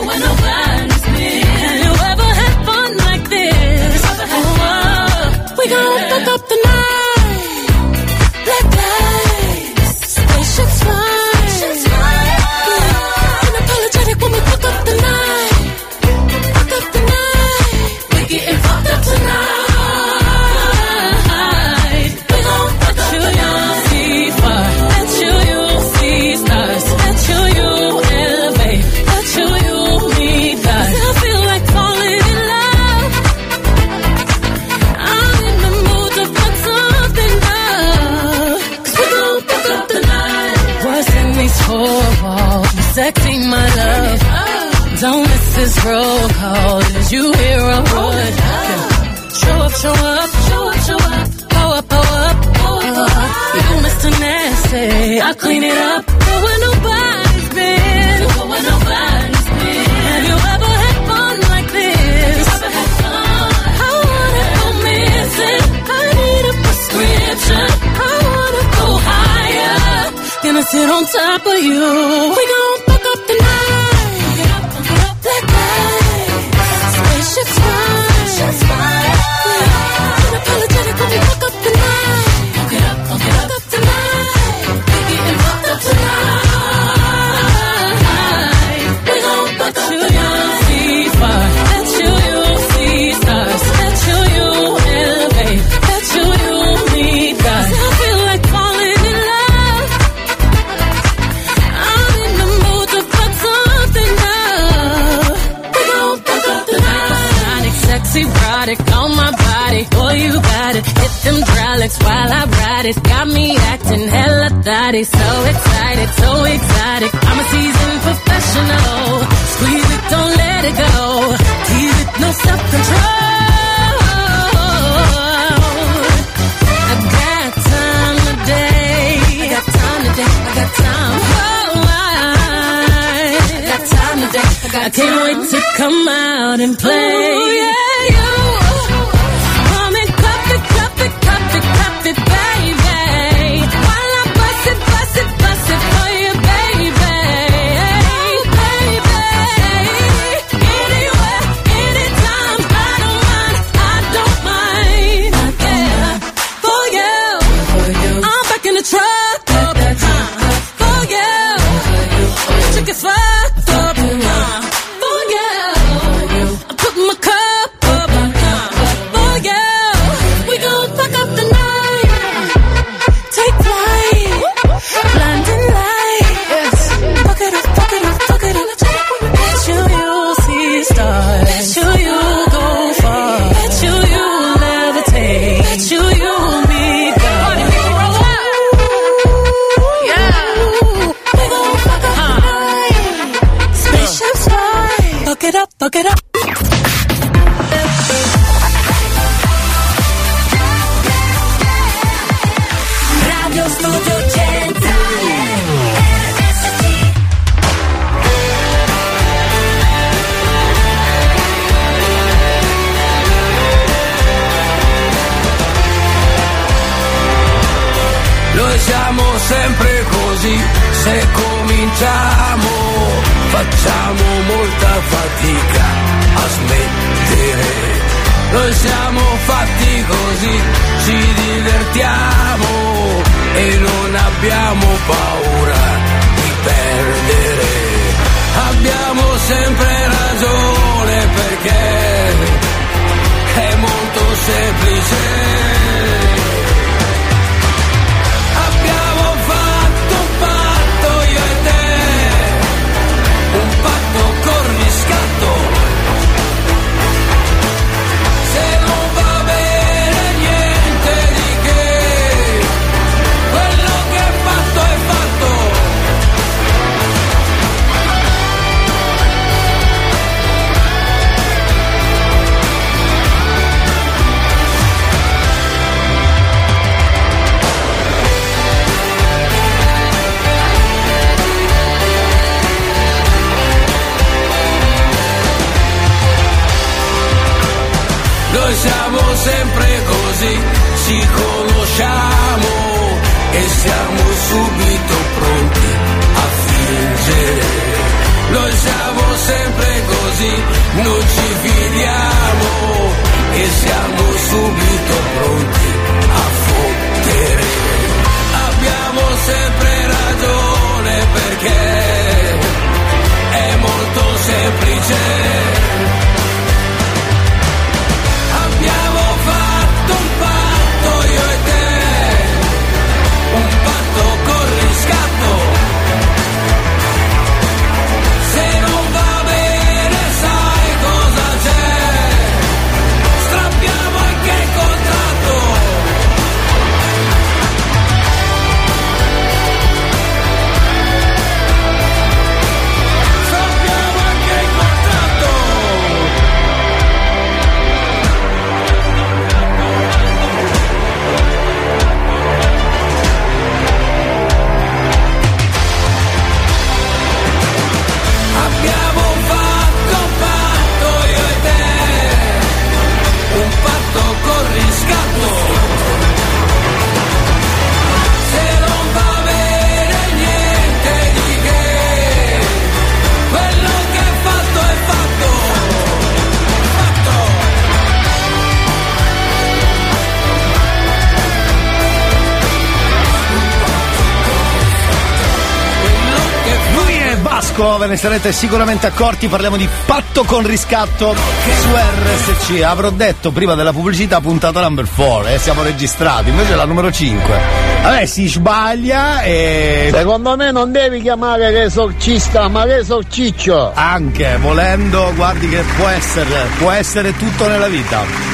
Sarete sicuramente accorti, parliamo di patto con riscatto su RSC. Avrò detto prima della pubblicità puntata number 4 e siamo registrati, invece è la numero 5. Vabbè, si sbaglia e...
Secondo me non devi chiamare che esorcista, ma che esorciccio.
Anche, volendo, guardi che può essere, può essere tutto nella vita.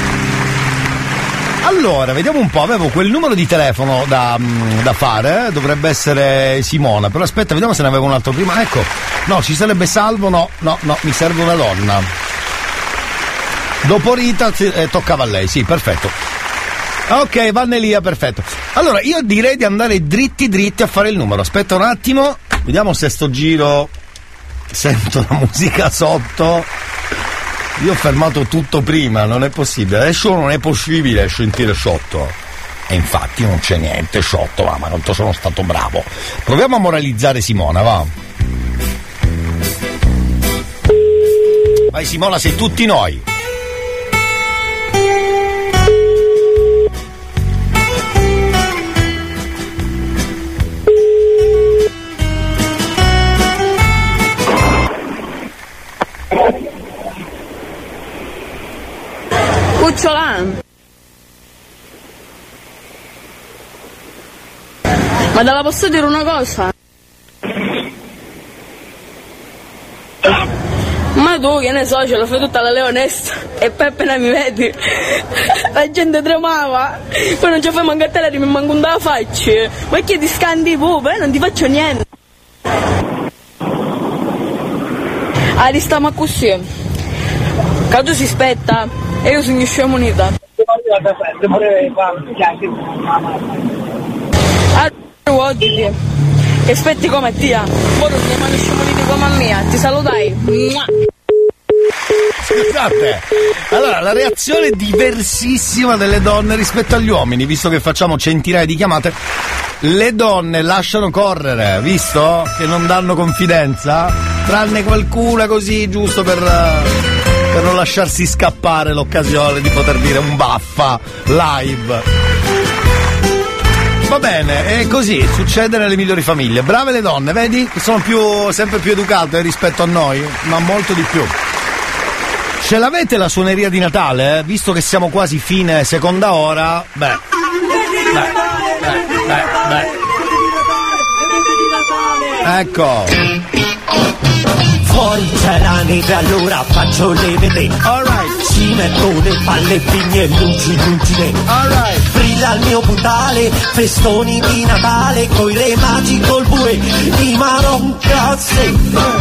Allora, vediamo un po', avevo quel numero di telefono da, mm, da fare, eh, dovrebbe essere Simona, però aspetta, vediamo se ne avevo un altro prima. Ecco, no, ci sarebbe Salvo, no, no, no, mi serve una donna. Dopo Rita eh, toccava a lei, sì, perfetto. Ok, Vannelia, perfetto. Allora, io direi di andare dritti dritti a fare il numero. Aspetta un attimo, vediamo se sto giro sento la musica sotto. Io ho fermato tutto prima, non è possibile. Adesso non è possibile sentire sotto. E infatti non c'è niente sotto, ma non sono stato bravo. Proviamo a moralizzare Simona, va. Vai Simola, sei tutti noi.
Cucciolan. Ma te posso dire una cosa? Tu che ne so, ce fai tutta la leonessa e poi appena mi vedi. La gente tremava, poi non ci fai mancare te mi manco un da faccia, ma che ti scandi pure, non ti faccio niente. Ah, stiamo così. Tu si spetta. E io sono scemo unita. Ah, oggi. Che aspetti come tia, ora ti mani sciamoliti come a mia, ti salutai.
Scusate, allora la reazione diversissima delle donne rispetto agli uomini, visto che facciamo centinaia di chiamate, le donne lasciano correre, visto che non danno confidenza, tranne qualcuna così giusto per, per non lasciarsi scappare l'occasione di poter dire un baffa live. Va bene, è così, succede nelle migliori famiglie. Brave le donne, vedi? Che sono più, sempre più educate rispetto a noi, ma molto di più. Ce l'avete la suoneria di Natale? eh? Visto che siamo quasi fine seconda ora, beh. Beh, beh, beh, beh. Ecco.
Fuori c'è la neve, allora faccio le vedere. Alright. Ci metto le palle, pigne e luci lucide. Alright. Il mio puntale, festoni di Natale, coi re magi col bue, di maroncasse.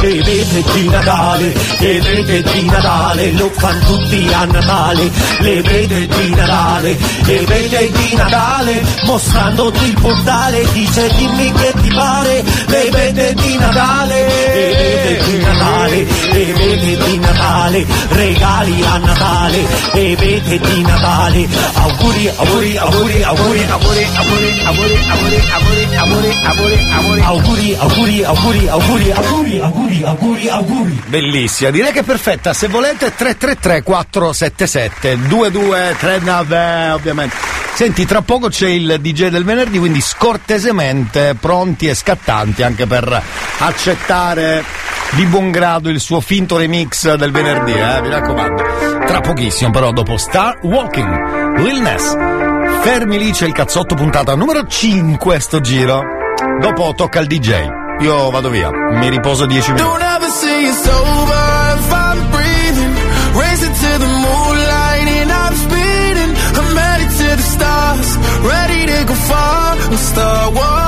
E vede di Natale, e vede di Natale, lo fanno tutti a Natale. Le vede di Natale, e vede di Natale, mostrandoti il portale, dice dimmi che ti pare. Le vede di Natale, e vede di Natale, e vede di Natale, regali a Natale, e vede di Natale, auguri, auguri, auguri, auguri, auguri, auguri, auguri, auguri, auguri, auguri, auguri, auguri, auguri, auguri, auguri, auguri, auguri, auguri, auguri.
Bellissima, direi che è perfetta. Se volete 333 477 2239 ovviamente. Senti, tra poco c'è il DJ del venerdì, quindi scortesemente pronti e scattanti anche per accettare di buon grado il suo finto remix del venerdì, eh, mi raccomando. Tra pochissimo però dopo Star Walking, Lil Ness. Fermi lì c'è il cazzotto puntata numero 5 sto giro. Dopo tocca al DJ. Io vado via, mi riposo 10 minuti.
Don't ever say it's over start walking.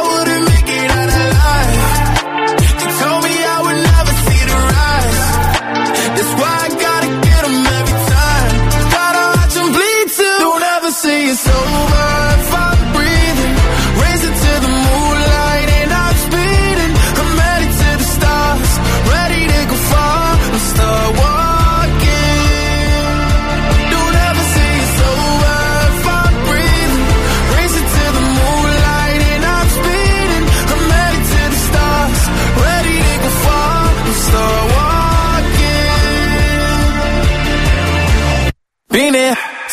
it's over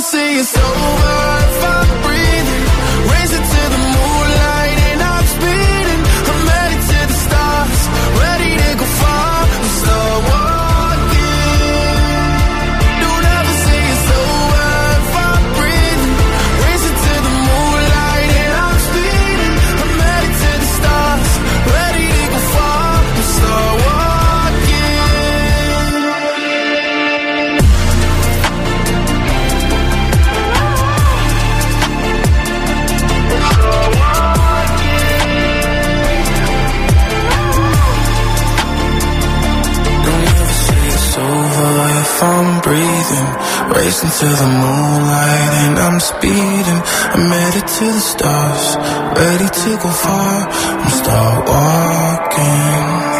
see it's over if I Racing to the moonlight and I'm speeding. I'm headed to the stars, ready to go far. I'm start walking.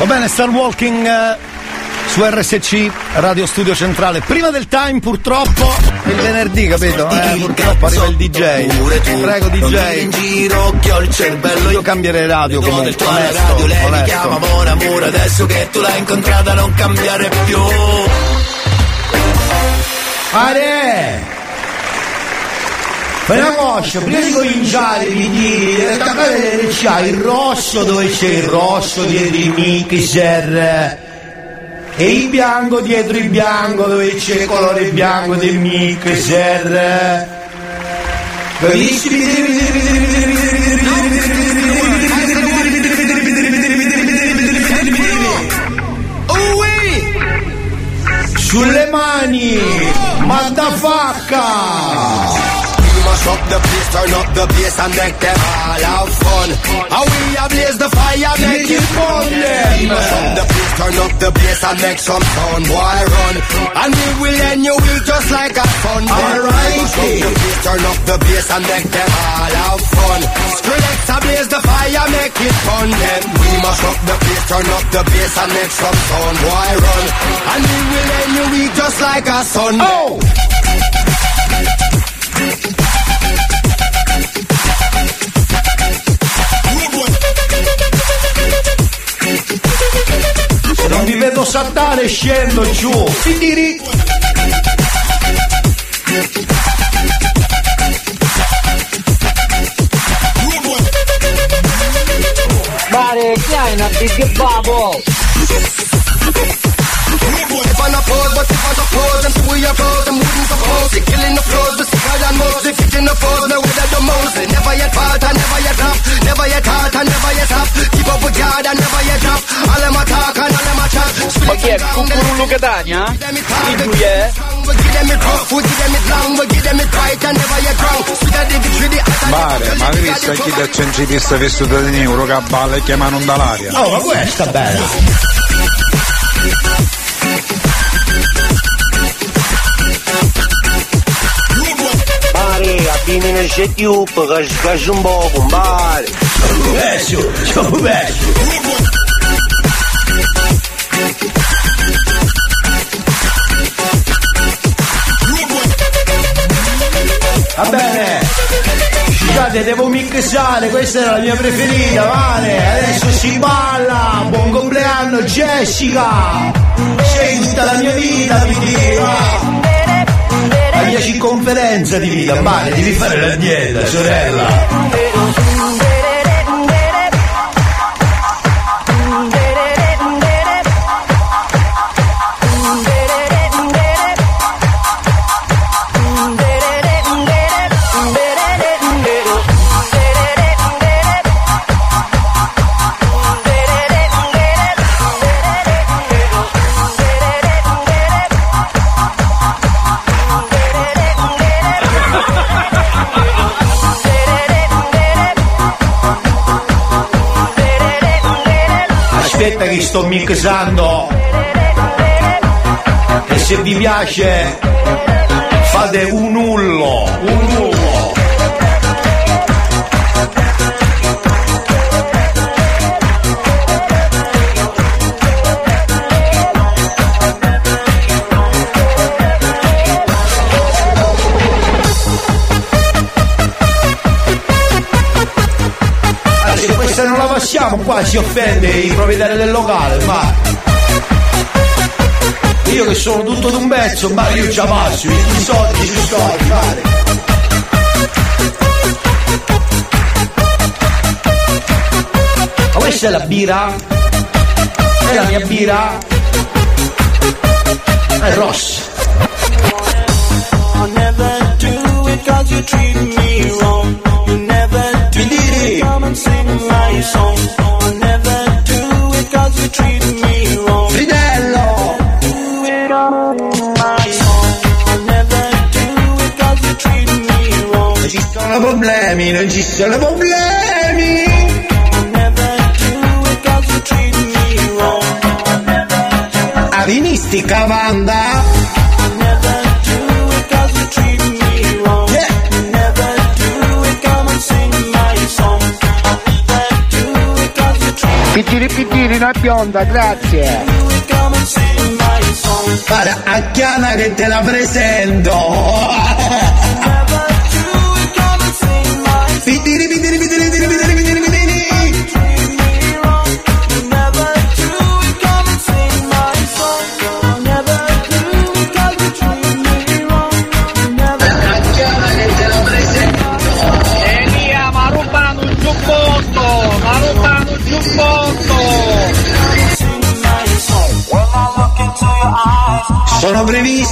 Va bene, Star Walking eh, su RSC, Radio Studio Centrale. Prima del time, purtroppo, è il venerdì, capito? Eh, purtroppo arriva il DJ. Prego, DJ.
in giro che ho il cervello
Io cambierei radio
Come
comunque. Onesto,
radio lei mi chiama buon amore Adesso che tu l'hai incontrata non cambiare più
Are! Per una coscia, prima di cominciare mi dire, attaccate c'ha il rosso dove c'è il rosso dietro il mixer e il bianco dietro il bianco dove c'è il colore bianco del mixer. Capisci? Sulle mani! Madafacca!
Must up the place, turn up the bass and make them all have fun. How we ablaze the fire, make it fun. We must up the place, turn up the bass and make some sound, boy run. And we will end your week just like a fun.
Alright.
Must up the place, turn up the bass and make them all have fun. Skrillex ablaze the fire, make it fun. Then we must up the place, turn up the bass and make some sound, boy run. And we will end your week just like a sun. Oh!
Saltare scendo giù. Fidiri.
Mare, chi hai una big bubble?
If I'm not pose, but if I'm pose, then we are pose, I'm moving for pose. You're killing the flows, sicker than Moses. Fitting the pose, no way that the Moses. Never yet part, and never yet drop. Never yet hard, and never yet stop. Keep up with God, and never yet drop. All them a talk, and all them a chat.
Ma chi è? Cucurullo Catania? Chi lui è?
We give them it rough, we give them it long, we give them it right, and never yet drunk. Sweeter the victory, the hotter
Mare, ma hai visto chi da centripista vestito di euro che a balle e chiamano dall'aria?
Oh, ma questa è bella.
Che sgaggio un po', compare.
Adesso, ciao adesso. Va bene. Scusate, devo mixare, questa era la mia preferita, vale. Adesso si balla. Buon compleanno Jessica. Sei tutta la mia vita, mi dica. La mia circonferenza di vita, vale, devi fare la dieta, sorella. Sto mixando. E se vi piace fate un qua si offende il proprietario del locale, ma io che sono tutto d'un pezzo, ma io ci passo, i soldi ci sto a fare. Ma questa è la birra? È la mia birra? È rossa. Problemi, non ci sono problemi. Avinistica Wanda.
Pittiri pittiri una bionda, grazie.
Guarda, a Chiana che te la presento.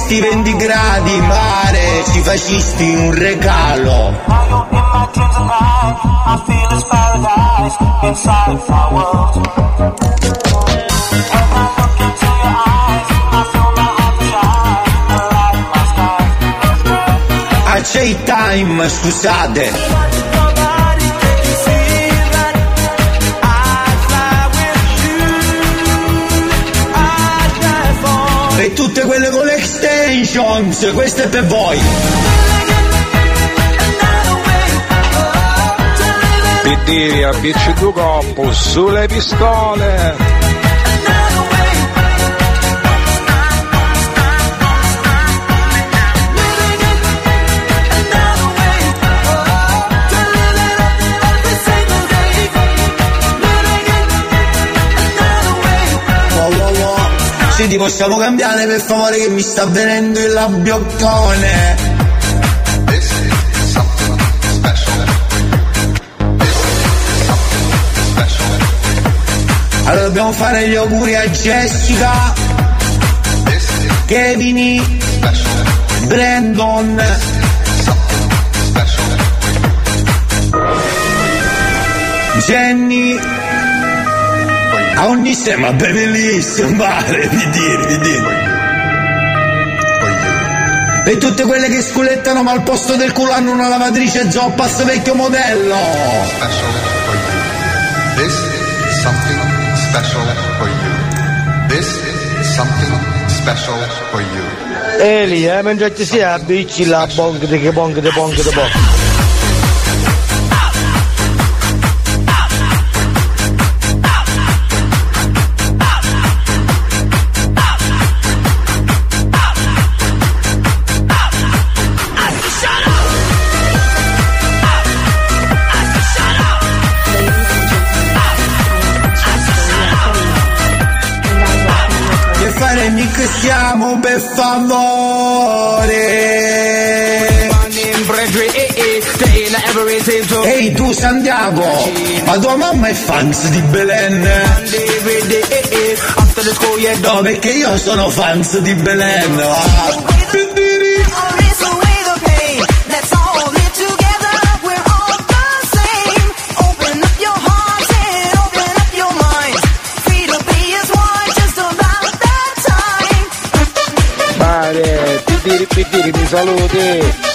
Previsti 20 gradi in mare, ci facisti un regalo. A J Time, scusate. Tutte quelle con le extensions, questo è per voi.
Pittiri a BC2 coppo, sulle pistole!
Senti, possiamo cambiare per favore che mi sta venendo il labbioccone. Allora dobbiamo fare gli auguri a Jessica, Kevin, Brandon. Jenny, a ogni sema bellissimo, mare, vi dire, vi dire. E tutte quelle che sculettano ma al posto del culo hanno una lavatrice Zoppas vecchio modello.
This is something special for you. This is something special for you.
Eli, eh, mentre ci sia bici la bong de che bong de bong de bong.
Mixiamo per favore. Ehi tu Santiago, ma tua mamma è fans di Belen? No, perché io sono fans di Belen. Ah.
Saluti.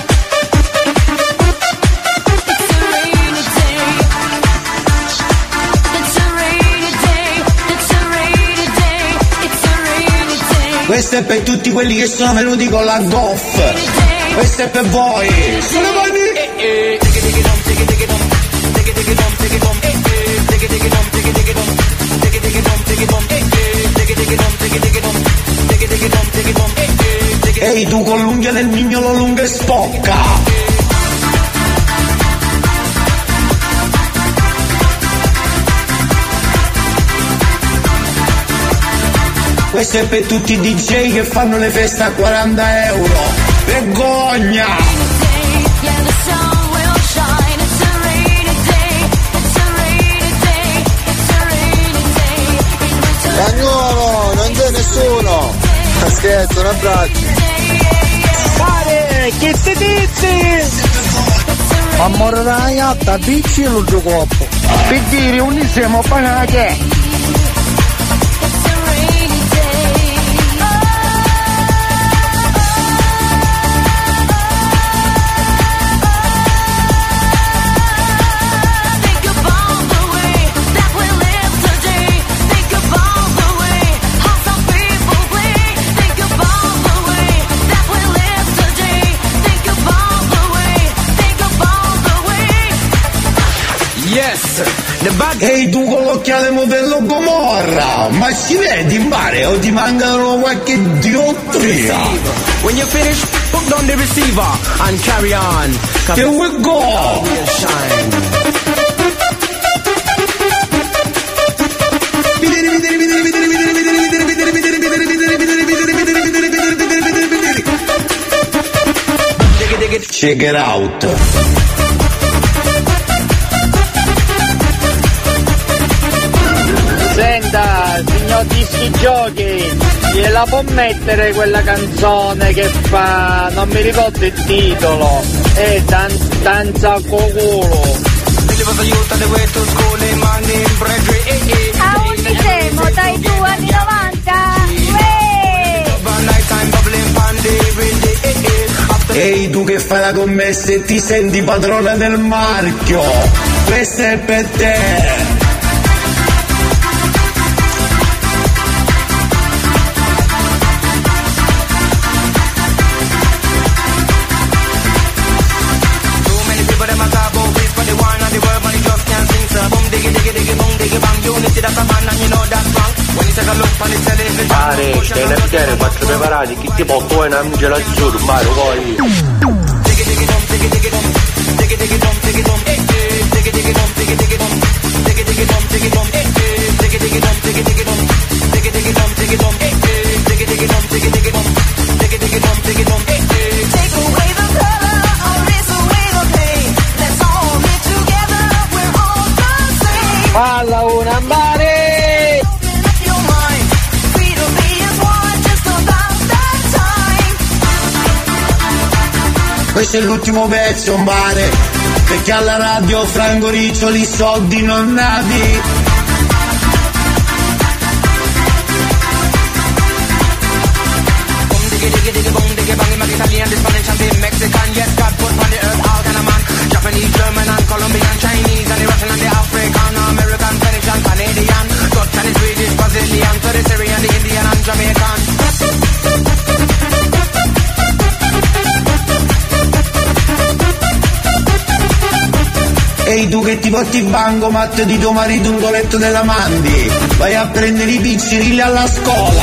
Questo è per tutti quelli che sono venuti con la goff. Questo è per voi. Sulle mani. Ehi tu con l'unghia del mignolo lunga e spocca. Questo è per tutti i DJ che fanno le feste a 40 euro. Vergogna!
Cagnolo, non c'è nessuno. Scherzo, un abbraccio. Mare, che ti dici? Ma morre la iatta, bici e lo gioco. Per dire, un siamo
Ehi tu con l'occhiale modello Gomorra, ma si vedi in mare o ti mancano qualche diottria?
When you finish, put down the receiver and carry on.
Here we go. Check it out.
Signor Dischi Giochi, gliela può mettere quella canzone che fa, non mi ricordo il titolo, è Dan- Danza Cocolo.
A 11 siamo dai tuoi anni 90!
Ehi tu che fai la commessa e ti senti padrona del marchio, questo è per te.
A
Mare, stai nel piede, quattro preparati, chi ti porta una angela azzurra, mare, poi...
Falla una mare!
Questo è l'ultimo pezzo, mare, perché alla radio Franco Riccioli soldi non nati. Tu che ti porti il bancomat di tuo marito un coletto della mandi, vai a prendere i pizzirilli alla scuola.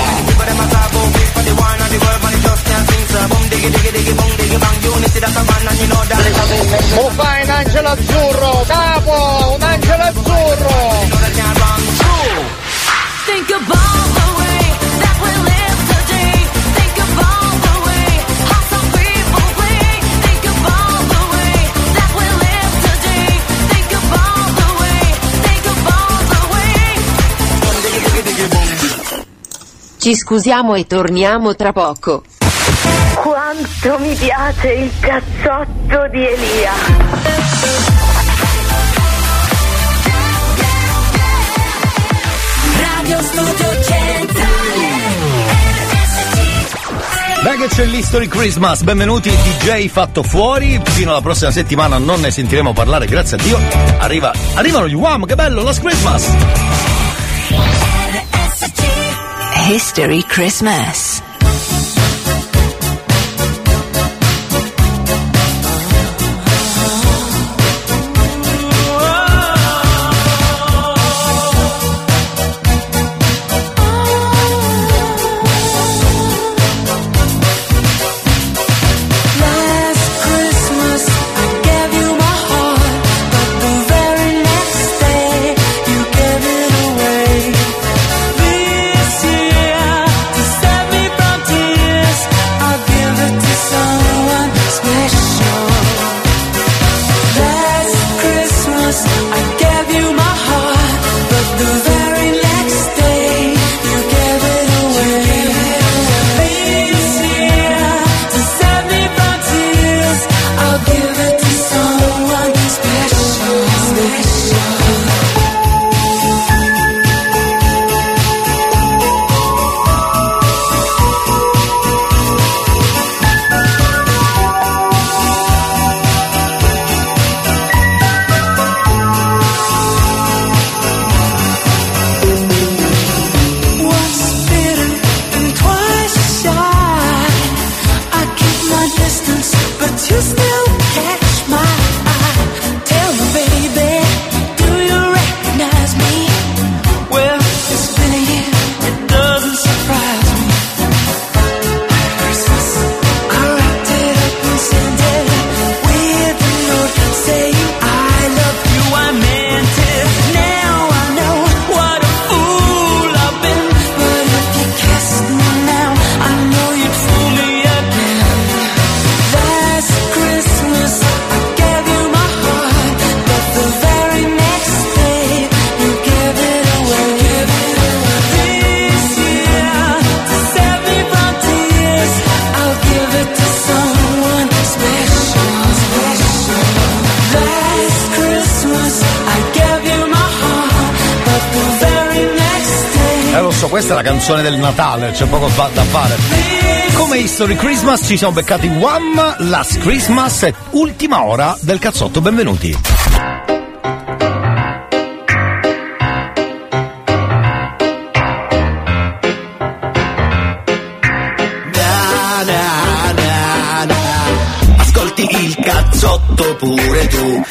Mo fai un angelo azzurro, capo,
Ci scusiamo e torniamo tra poco.
Quanto mi piace il cazzotto di Elia.
Radio Studio Centrale.
Beh che c'è l'History Christmas, benvenuti DJ Fatto Fuori, fino alla prossima settimana non ne sentiremo parlare, grazie a Dio. Arriva, arrivano gli Wham, che bello, Last Christmas!
History Christmas.
Natale, c'è poco da fare. Come History Christmas ci siamo beccati Wham, Last Christmas e ultima ora del cazzotto, benvenuti.
Na, na, na. Ascolti il cazzotto pure tu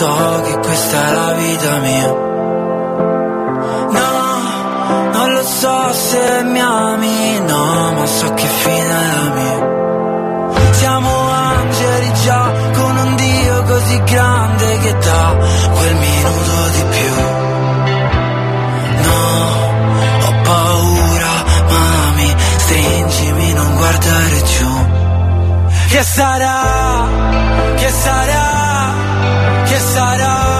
so che questa è la vita mia. No, non lo so se mi ami, no, ma so che fine è la mia. Siamo angeli già con un Dio così grande che dà quel minuto di più. No, ho paura, mami, stringimi, non guardare giù. Che sarà, che sarà, che sarà? Siamo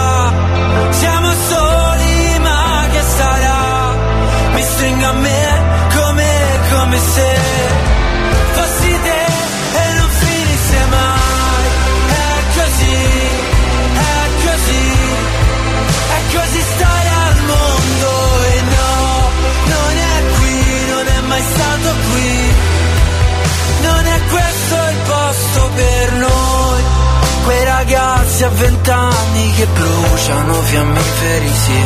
a vent'anni che bruciano fiammiferi, sì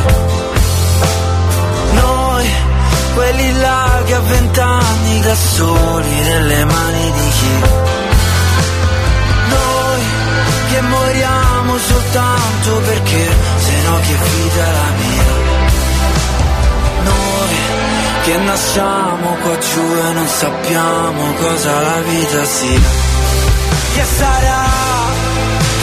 Noi, quelli là che a vent'anni da soli nelle mani di chi? Noi, che moriamo soltanto perché se no che vita la mia? Noi, che nasciamo qua giù e non sappiamo cosa la vita sia. Che sarà,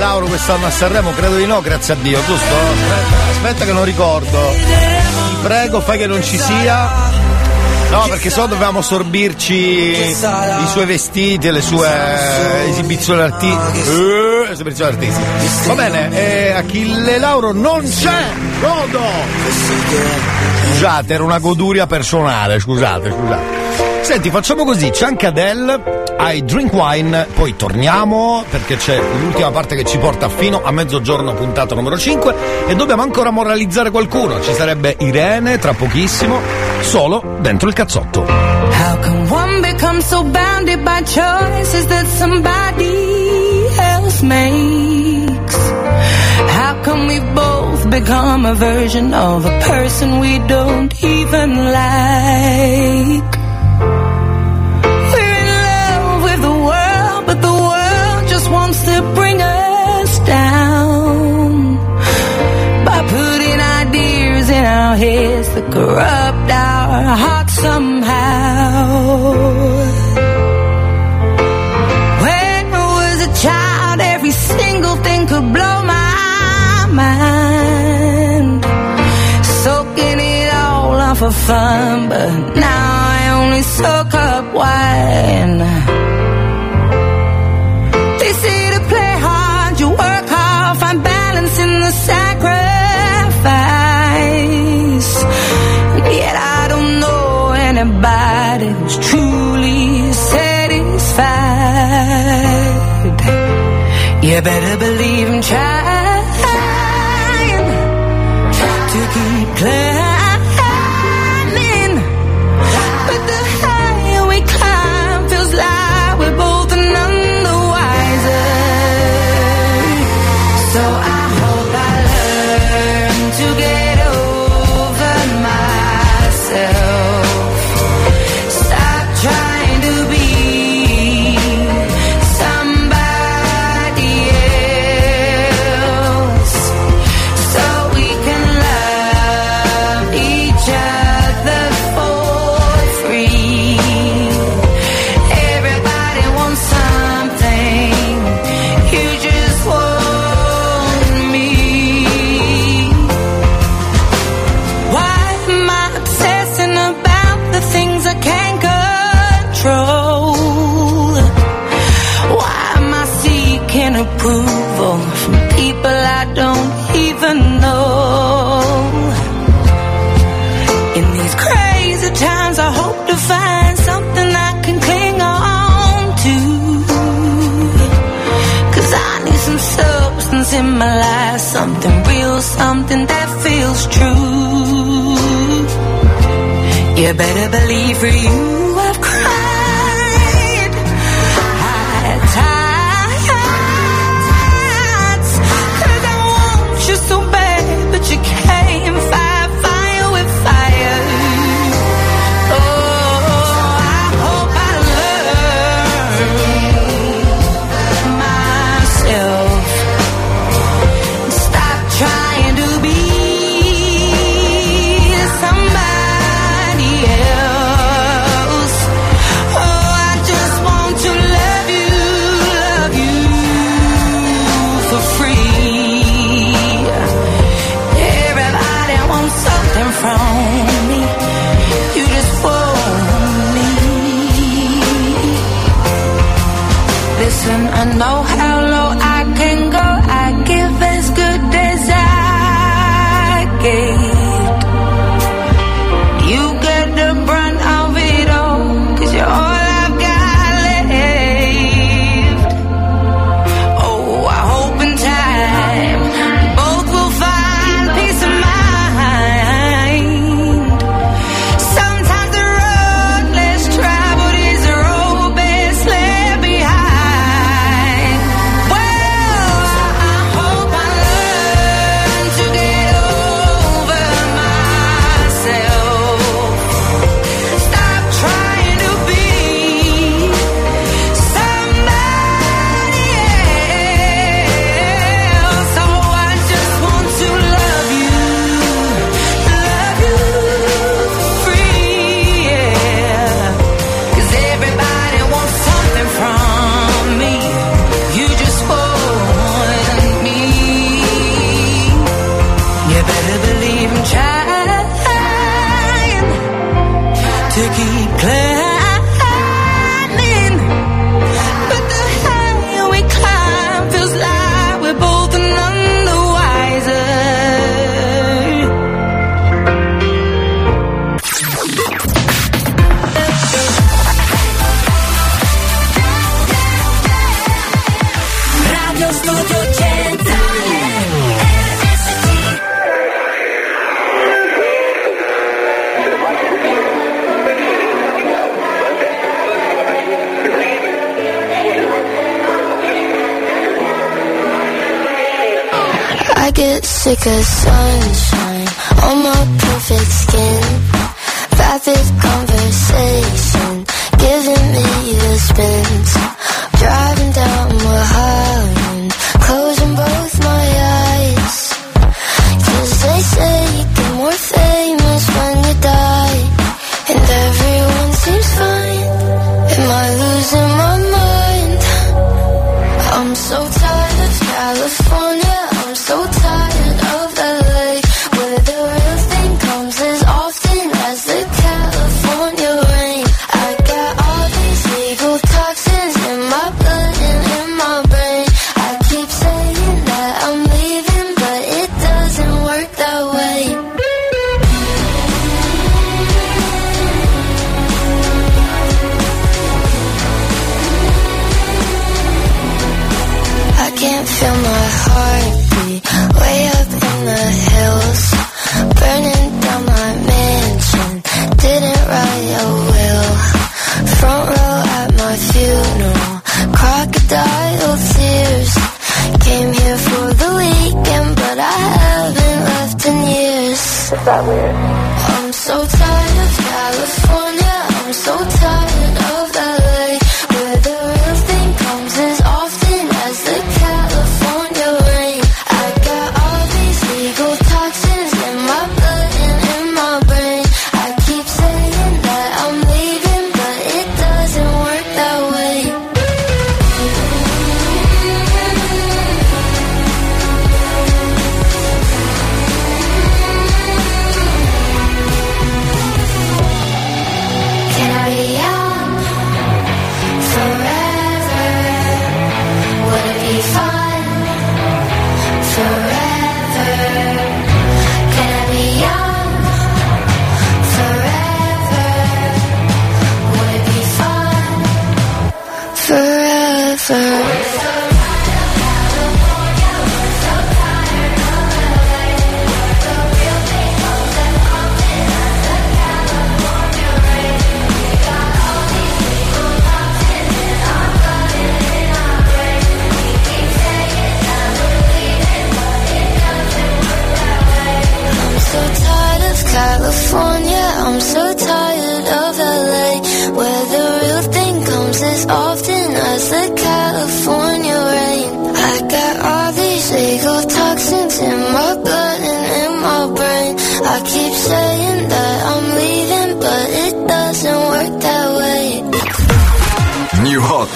Lauro quest'anno a Sanremo? Credo di no, grazie a Dio, giusto? Aspetta, aspetta che non ricordo. Ti prego, fai che non ci sia. No, perché so dovevamo sorbirci i suoi vestiti e le sue esibizioni artistiche. Eh, esibizioni. Va bene, eh, Achille Lauro non c'è! Godo! Scusate, era una goduria personale, scusate, scusate. Senti, facciamo così, c'è anche Adele, I Drink Wine, poi torniamo perché c'è l'ultima parte che ci porta fino a mezzogiorno puntata numero 5 e dobbiamo ancora moralizzare qualcuno, ci sarebbe Irene tra pochissimo, solo dentro il cazzotto.
How can one become so bounded by choices that somebody else makes? How can we both become a version of a person we don't even like? Corrupt our hearts somehow. When I was a child, every single thing could blow my mind. Soaking it all on for fun, but now I only soak up wine. anybody's truly satisfied. You better believe in child. Feels true. You better believe for you get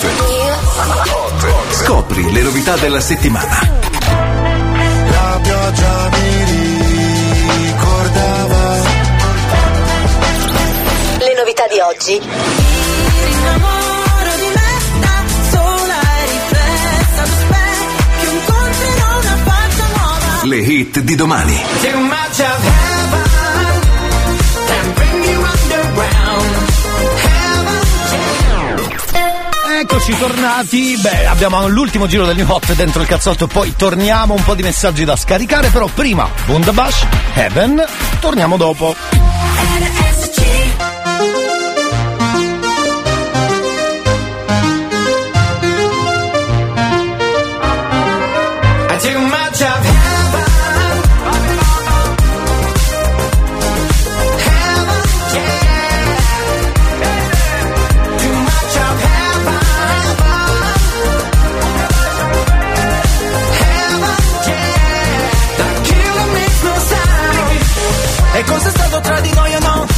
Hot. Scopri le novità della settimana.
La pioggia mi ricordava
Le novità di oggi.
innamoro di me da sola e riflessa allo specchio incontrerò una faccia nuova
Le hit di domani.
Eccoci tornati, beh abbiamo l'ultimo giro del New Hot dentro il cazzotto poi torniamo, un po' di messaggi da scaricare, però prima Bundabash, Heaven, torniamo dopo.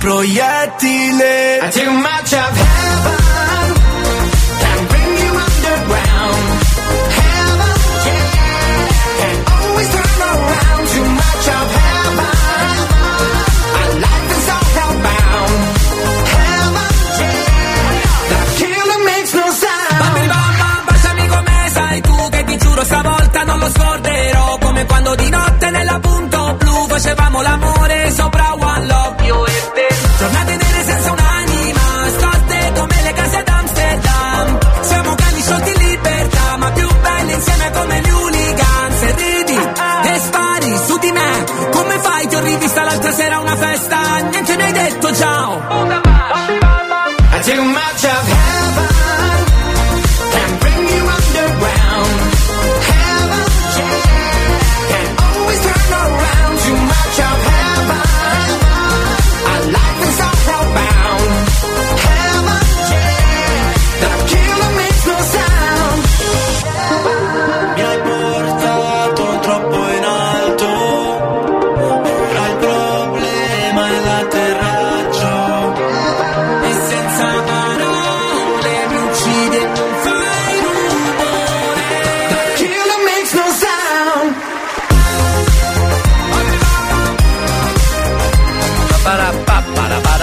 proiettile
Too much of heaven can bring you underground. Heaven, yeah, can always turn around. Too much of heaven, our life is all hellbound. Heaven, yeah, the killer makes no sound.
Bambini bamba, baciami come sai tu che ti giuro stavolta non lo scorderò Come quando di notte nella punto blu facevamo l'amore sopra One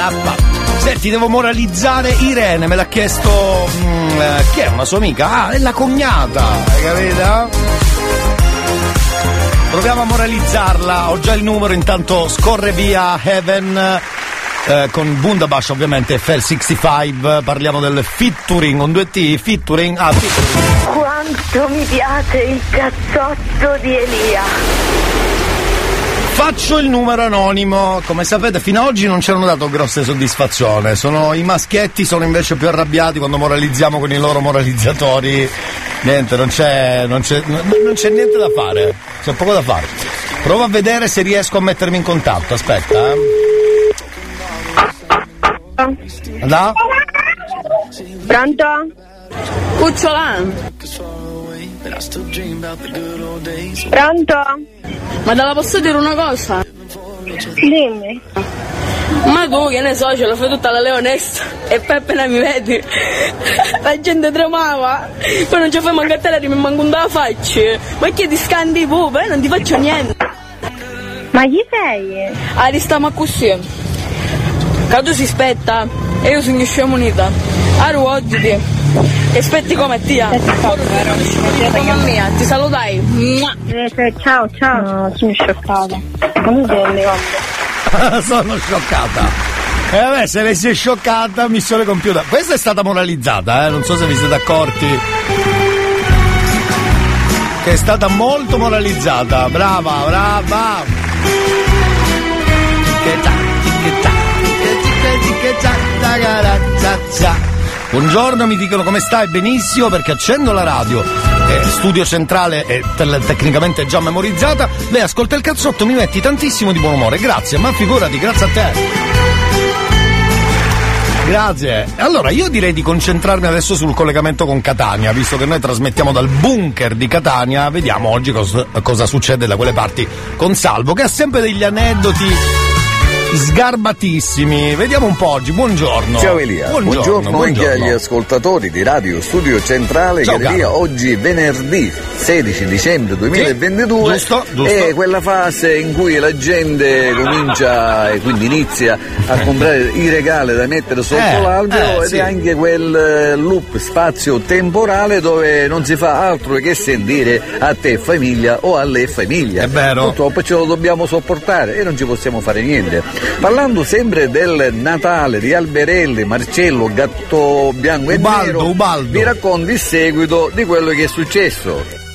Mimetti, devo moralizzare Irene, me l'ha chiesto. mm, eh, chi è? Una sua amica? Ah, è la cognata, hai capito? Proviamo a moralizzarla, ho già il numero, intanto scorre via Heaven. eh, con Bundabash ovviamente e Fel 65 parliamo del featuring con due T featuring ah featuring
Quanto mi piace il cazzotto di Elia.
Faccio il numero anonimo, come sapete fino ad oggi non ci hanno dato grosse soddisfazione, sono, i maschietti sono invece più arrabbiati quando moralizziamo con i loro moralizzatori, niente, non c'è, non c'è, non non c'è niente da fare, c'è poco da fare. Provo a vedere se riesco a mettermi in contatto, aspetta. Eh. Da?
Pronto? Cucciola? Pronto?
Ma te la posso dire una cosa?
Dimmi.
Ma tu che ne so, ce la fai tutta la leonessa e poi appena mi vedi la gente tremava, poi non ci fai manco a te, mi manco un da faccia. Ma che ti scandi tu, poi non ti faccio niente.
Ma chi sei?
Ah, stiamo così. Che tu si spetta e io sono scemo unita. Allora E aspetti come tia. Mamma mia, ti salutai. Mua.
Eh, ciao, ciao. No, sono scioccata. Come sei le
sono scioccata. E vabbè, se avessi scioccata, missione compiuta. Questa è stata moralizzata, eh? non so se vi siete accorti. Che è stata molto moralizzata. Brava, brava. Ticchettac, ticchettac, ticchettac, ticchettac, tagarazzaza. Buongiorno, mi dicono come stai? Benissimo perché accendo la radio. eh, studio centrale è te- tecnicamente già memorizzata. Lei ascolta il cazzotto, mi metti tantissimo di buon umore. Grazie, ma figurati, grazie a te. Grazie. Allora, io direi di concentrarmi adesso sul collegamento con Catania, visto che noi trasmettiamo dal bunker di Catania. Vediamo oggi cos- cosa succede da quelle parti con Salvo, che ha sempre degli aneddoti sgarbatissimi. Vediamo un po' oggi. Buongiorno.
Ciao Elia, buongiorno, anche agli ascoltatori di Radio Studio Centrale
Ciao,
Galleria.
caro.
Oggi venerdì 16 dicembre 2022
giusto, giusto.
è quella fase in cui la gente comincia e quindi inizia a comprare i regali da mettere sotto
Eh,
l'albero
eh,
ed
sì.
è anche quel eh, loop spazio temporale dove non si fa altro che sentire a te famiglia o a lei famiglia.
È vero.
Purtroppo ce lo dobbiamo sopportare e non ci possiamo fare niente. Parlando sempre del Natale di Alberelli, Marcello, Gatto Bianco e
Ubaldo,
Nero,
Ubaldo.
vi racconto il seguito di quello che è successo.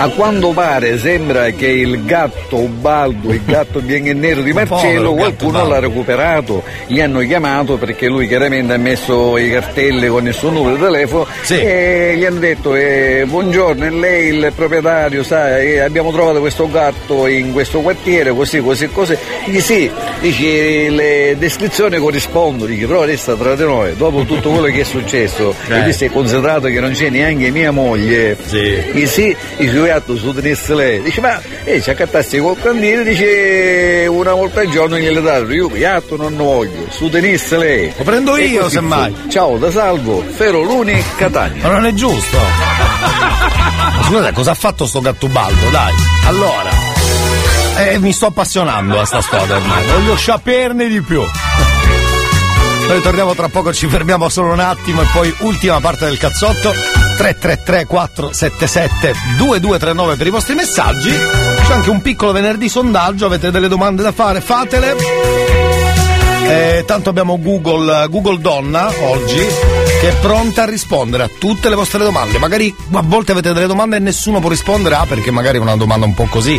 A quanto pare sembra che il gatto Ubaldo, il gatto bianco e nero di Marcello, qualcuno l'ha recuperato, gli hanno chiamato perché lui chiaramente ha messo i cartelli con il suo numero di telefono e gli hanno detto eh, buongiorno, è lei il proprietario, sa, eh, abbiamo trovato questo gatto in questo quartiere, così, così, così. Dice sì, dice le descrizioni corrispondono, dice però resta tra di noi, dopo tutto quello che è successo,
Eh.
e visto è considerato che non c'è neanche mia moglie, dice sì, dice gatto su tenesse lei, dice ma eh, ci accattassi col candele, dice una volta al giorno gliele dato, io gatto non voglio, su tenesse lei.
Lo prendo io, semmai.
Ciao da Salvo, Feroluni, Catania.
Ma non è giusto. Ma Scusate, cosa ha fatto sto gattubaldo? Dai. Allora. Eh, mi sto appassionando a sta storia ormai. Voglio saperne di più. Noi torniamo tra poco, ci fermiamo solo un attimo e poi ultima parte del cazzotto. 333 477 2239 per i vostri messaggi. C'è anche un piccolo venerdì sondaggio, avete delle domande da fare, fatele. Eh, tanto abbiamo Google, Google Donna oggi che è pronta a rispondere a tutte le vostre domande. Magari a volte avete delle domande e nessuno può rispondere, ah perché magari è una domanda un po' così.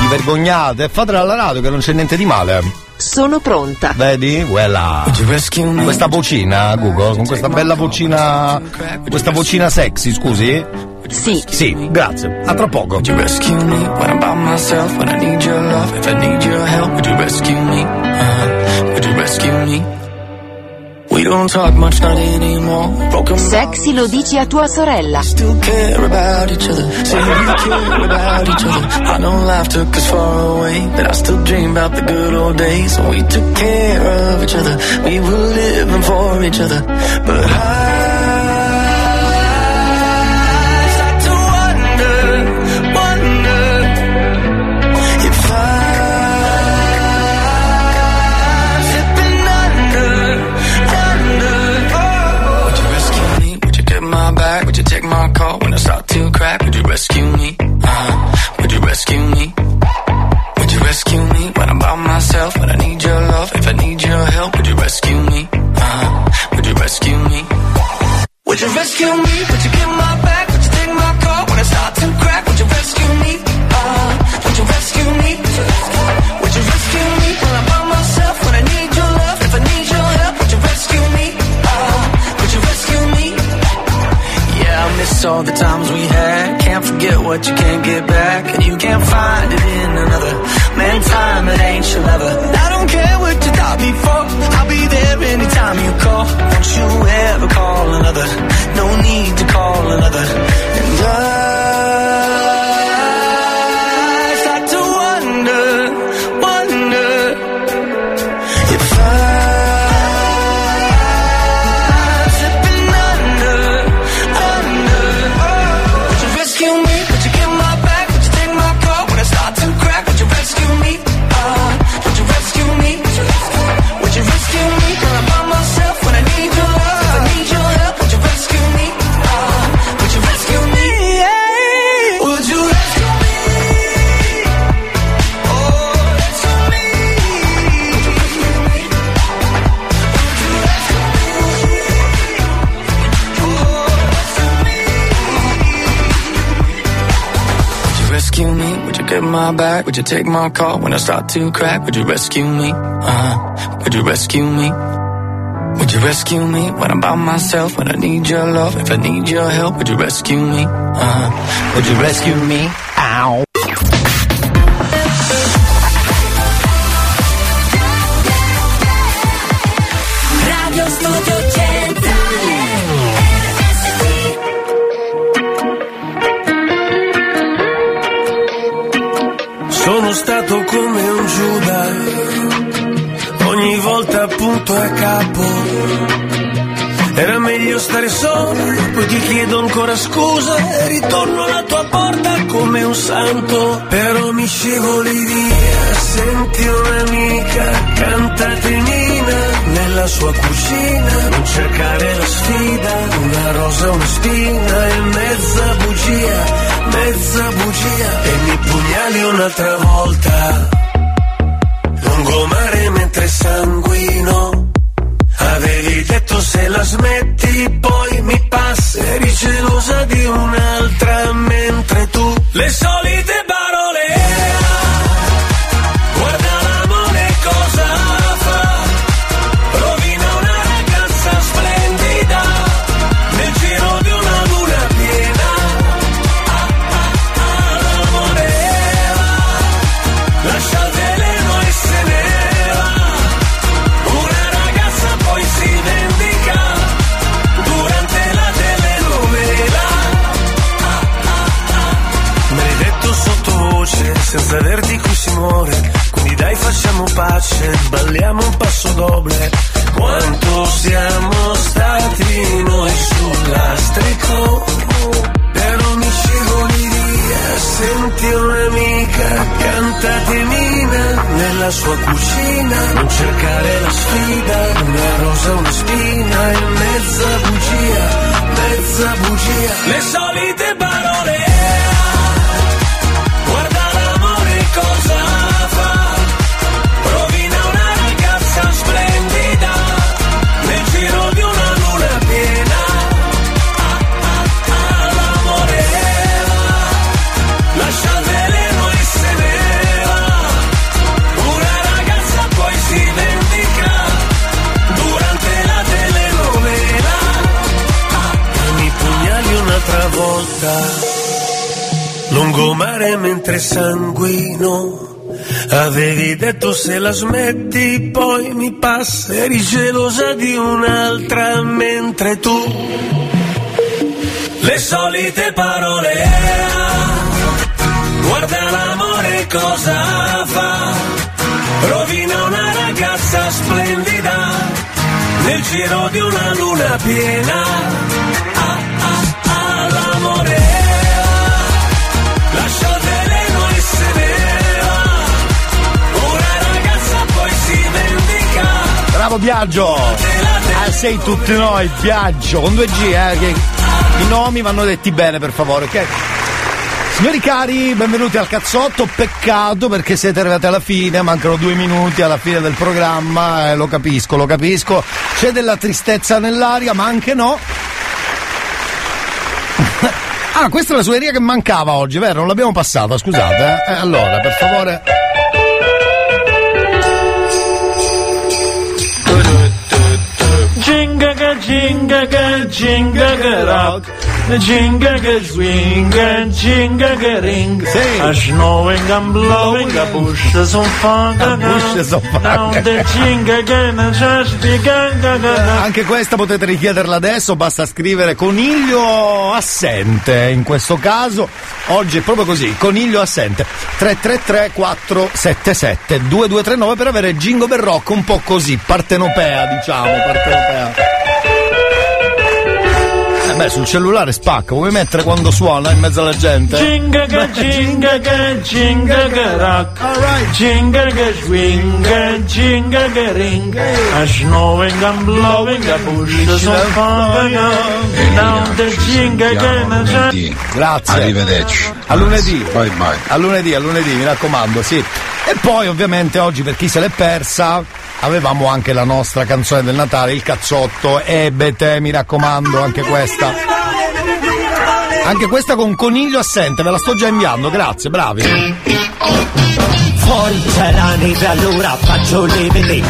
Vi vergognate, fatela alla radio che non c'è niente di male.
Sono pronta.
Vedi? Quella. Questa vocina, Google, con questa bella vocina. Questa vocina sexy, scusi?
Sì.
Sì, grazie. A tra poco.
Would you rescue me when I'm by myself? When I need your love, if I need your help, would you rescue me? Uh, would you rescue me?
Sexy lo dici a tua sorella.
rescue me? Uh-huh. Would you rescue me? Would you rescue me when I'm by myself? When I need your love, if I need your help, would you rescue me? Uh-huh. Would you rescue me? Would you rescue me? Would you give my back? Would you take my car when I start to crack? Would you rescue me? Miss all the times we had. Can't forget what you can't get back, and you can't find it in another. Man, time it ain't your lover. I don't care what you thought before. I'll be there anytime you call. Don't you ever call another. No need to call another. And I my back? Would you take my call when I start to crack? Would you rescue me? Uh-huh. would you rescue me? Would you rescue me when I'm by myself? When I need your love, if I need your help, would you rescue me? Uh-huh. would you rescue me?
Stare solo, poi ti chiedo ancora scusa ritorno alla tua porta come un santo. Però mi scivoli via, senti un'amica, cantatenina nella sua cucina. Non cercare la sfida, una rosa, una spina e mezza bugia, mezza bugia. E mi pugnali un'altra volta, lungomare mentre sanguino. Avevi detto se la smetti poi mi passi. Eri gelosa di un'altra mentre tu Le solite pace, balliamo un passo doble. Quanto siamo stati noi sul lastrico. Però mi scivoli via, senti un'amica, cantatemina nella sua cucina. Non cercare la sfida, una rosa, una spina e mezza bugia, mezza bugia. Le solite Lungomare mentre sanguino. Avevi detto se la smetti poi mi passa. Eri gelosa di un'altra mentre tu. Le solite parole. Guarda l'amore cosa fa. Rovina una ragazza splendida. Nel giro di una luna piena.
Bravo Biagio! Ah, sei tutti noi, Biagio, con due G, eh, i nomi vanno detti bene per favore, ok? Signori cari, benvenuti al cazzotto. Peccato perché siete arrivati alla fine, mancano due minuti alla fine del programma. Eh, lo capisco, lo capisco. C'è della tristezza nell'aria, ma anche no. Ah, questa è la suoneria che mancava oggi, vero? Non l'abbiamo passata, scusate. Eh? Eh, allora, per favore.
Jinga ga jinga ga jinga ga rock. Jinga ga swing jinga ga ring. A snowing and blowing, a bush is on fire.
bush is on fire.
Now the jinga ga na just the ganga ga.
Anche questa potete richiederla adesso, basta scrivere coniglio assente. In questo caso, oggi è proprio così, coniglio assente. 333 477 2239 per avere Jingo Bell Rock un po' così, partenopea diciamo, partenopea. Sul cellulare spacca, vuoi mettere quando suona in mezzo alla gente?
Jinga ga jinga ga jinga ga rock. Jinga ga swing and jinga ga ring. A snowing and blowing, a bush is on fire. Now the jinga ga na just
Grazie.
Arrivederci.
A lunedì.
Bye bye.
A lunedì, a lunedì, mi raccomando, sì. E poi ovviamente oggi per chi se l'è persa avevamo anche la nostra canzone del Natale, il cazzotto, ebete, mi raccomando, anche questa. Anche questa con coniglio assente, ve la sto già inviando, grazie, bravi.
Fuori c'è la neve, allora faccio le vele.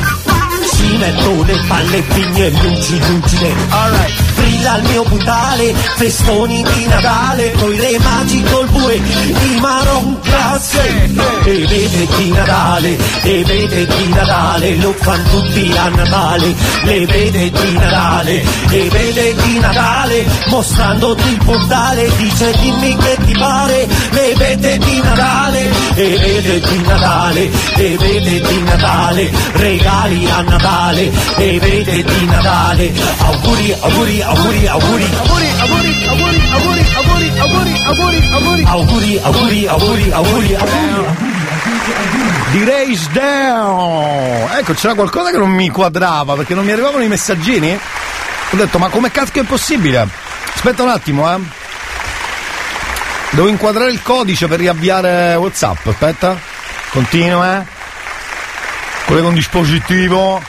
Ci metto le palle, pigne e luci, luci nere. Brilla il mio puntale, festoni di Natale, coi re magi col bue, i marron classe. E vede di Natale, e vede di Natale, lo fanno tutti a Natale. Le vede di Natale, e vede di Natale, mostrandoti il portale, dice dimmi che ti pare. Le vede di Natale, e vede di Natale, e vede di Natale, regali a Natale, e vede di Natale. Auguri, auguri, auguri, auguri.
Auguri, auguri, auguri, auguri, auguri, auguri, auguri, auguri.
Auguri, auguri, auguri, auguri, auguri.
Di Rage Down! Ecco, c'era qualcosa che non mi quadrava perché non mi arrivavano i messaggini. Ho detto, ma come cazzo è possibile? Aspetta un attimo, eh. Devo inquadrare il codice per riavviare WhatsApp. Aspetta. Continua. Collego un dispositivo.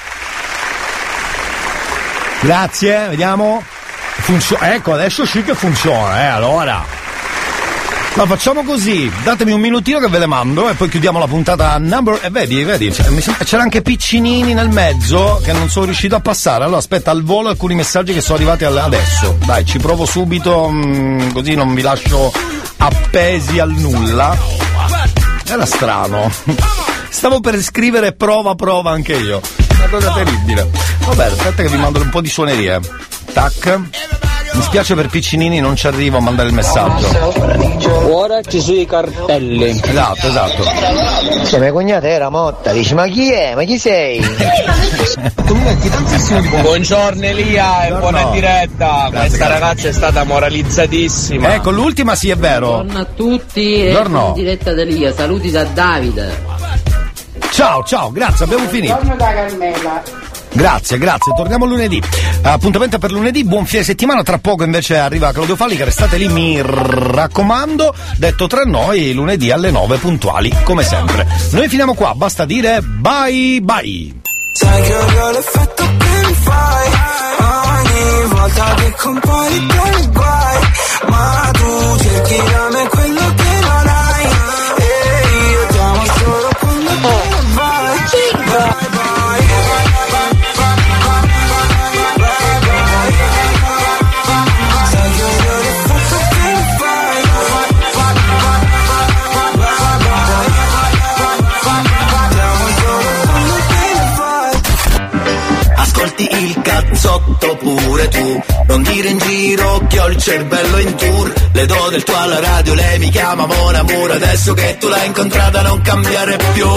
Grazie, vediamo. Funzio- ecco, adesso sì che funziona, eh, allora. Ma facciamo così, datemi un minutino che ve le mando e poi chiudiamo la puntata number. E vedi, vedi, sembra- c'era anche piccinini nel mezzo che non sono riuscito a passare. Allora aspetta al volo alcuni messaggi che sono arrivati adesso. Dai, ci provo subito, mm, così non vi lascio appesi al nulla. Era strano. Stavo per scrivere prova, prova anche io. Una cosa terribile. Vabbè, aspetta che vi mando un po' di suonerie. Tac. Mi spiace per Piccinini, non ci arrivo a mandare il messaggio.
Ora ci sono i cartelli.
Esatto, esatto.
Se mia cognata era motta, dice ma chi è? Ma chi sei?
Buongiorno Elia e buona diretta. Questa ragazza è stata moralizzatissima.
Ecco, l'ultima sì è vero.
Buongiorno a tutti
Buongiorno.
diretta da Elia, saluti da Davide.
Ciao, ciao, grazie, abbiamo finito.
da Carmela.
Grazie, grazie, torniamo lunedì. Appuntamento per lunedì, buon fine settimana, tra poco invece arriva Claudio Falli che restate lì, mi raccomando. Detto tra noi, lunedì alle 9 puntuali, come sempre. Noi finiamo qua, basta dire bye bye.
Sai che odio l'effetto che mi fai Ogni volta che compari per guai Ma tu cerchi da me
cazzotto pure tu. Non dire in giro che ho il cervello in tour. Le do del tuo alla radio, lei mi chiama Mon Amour. Adesso che tu l'hai incontrata non cambiare più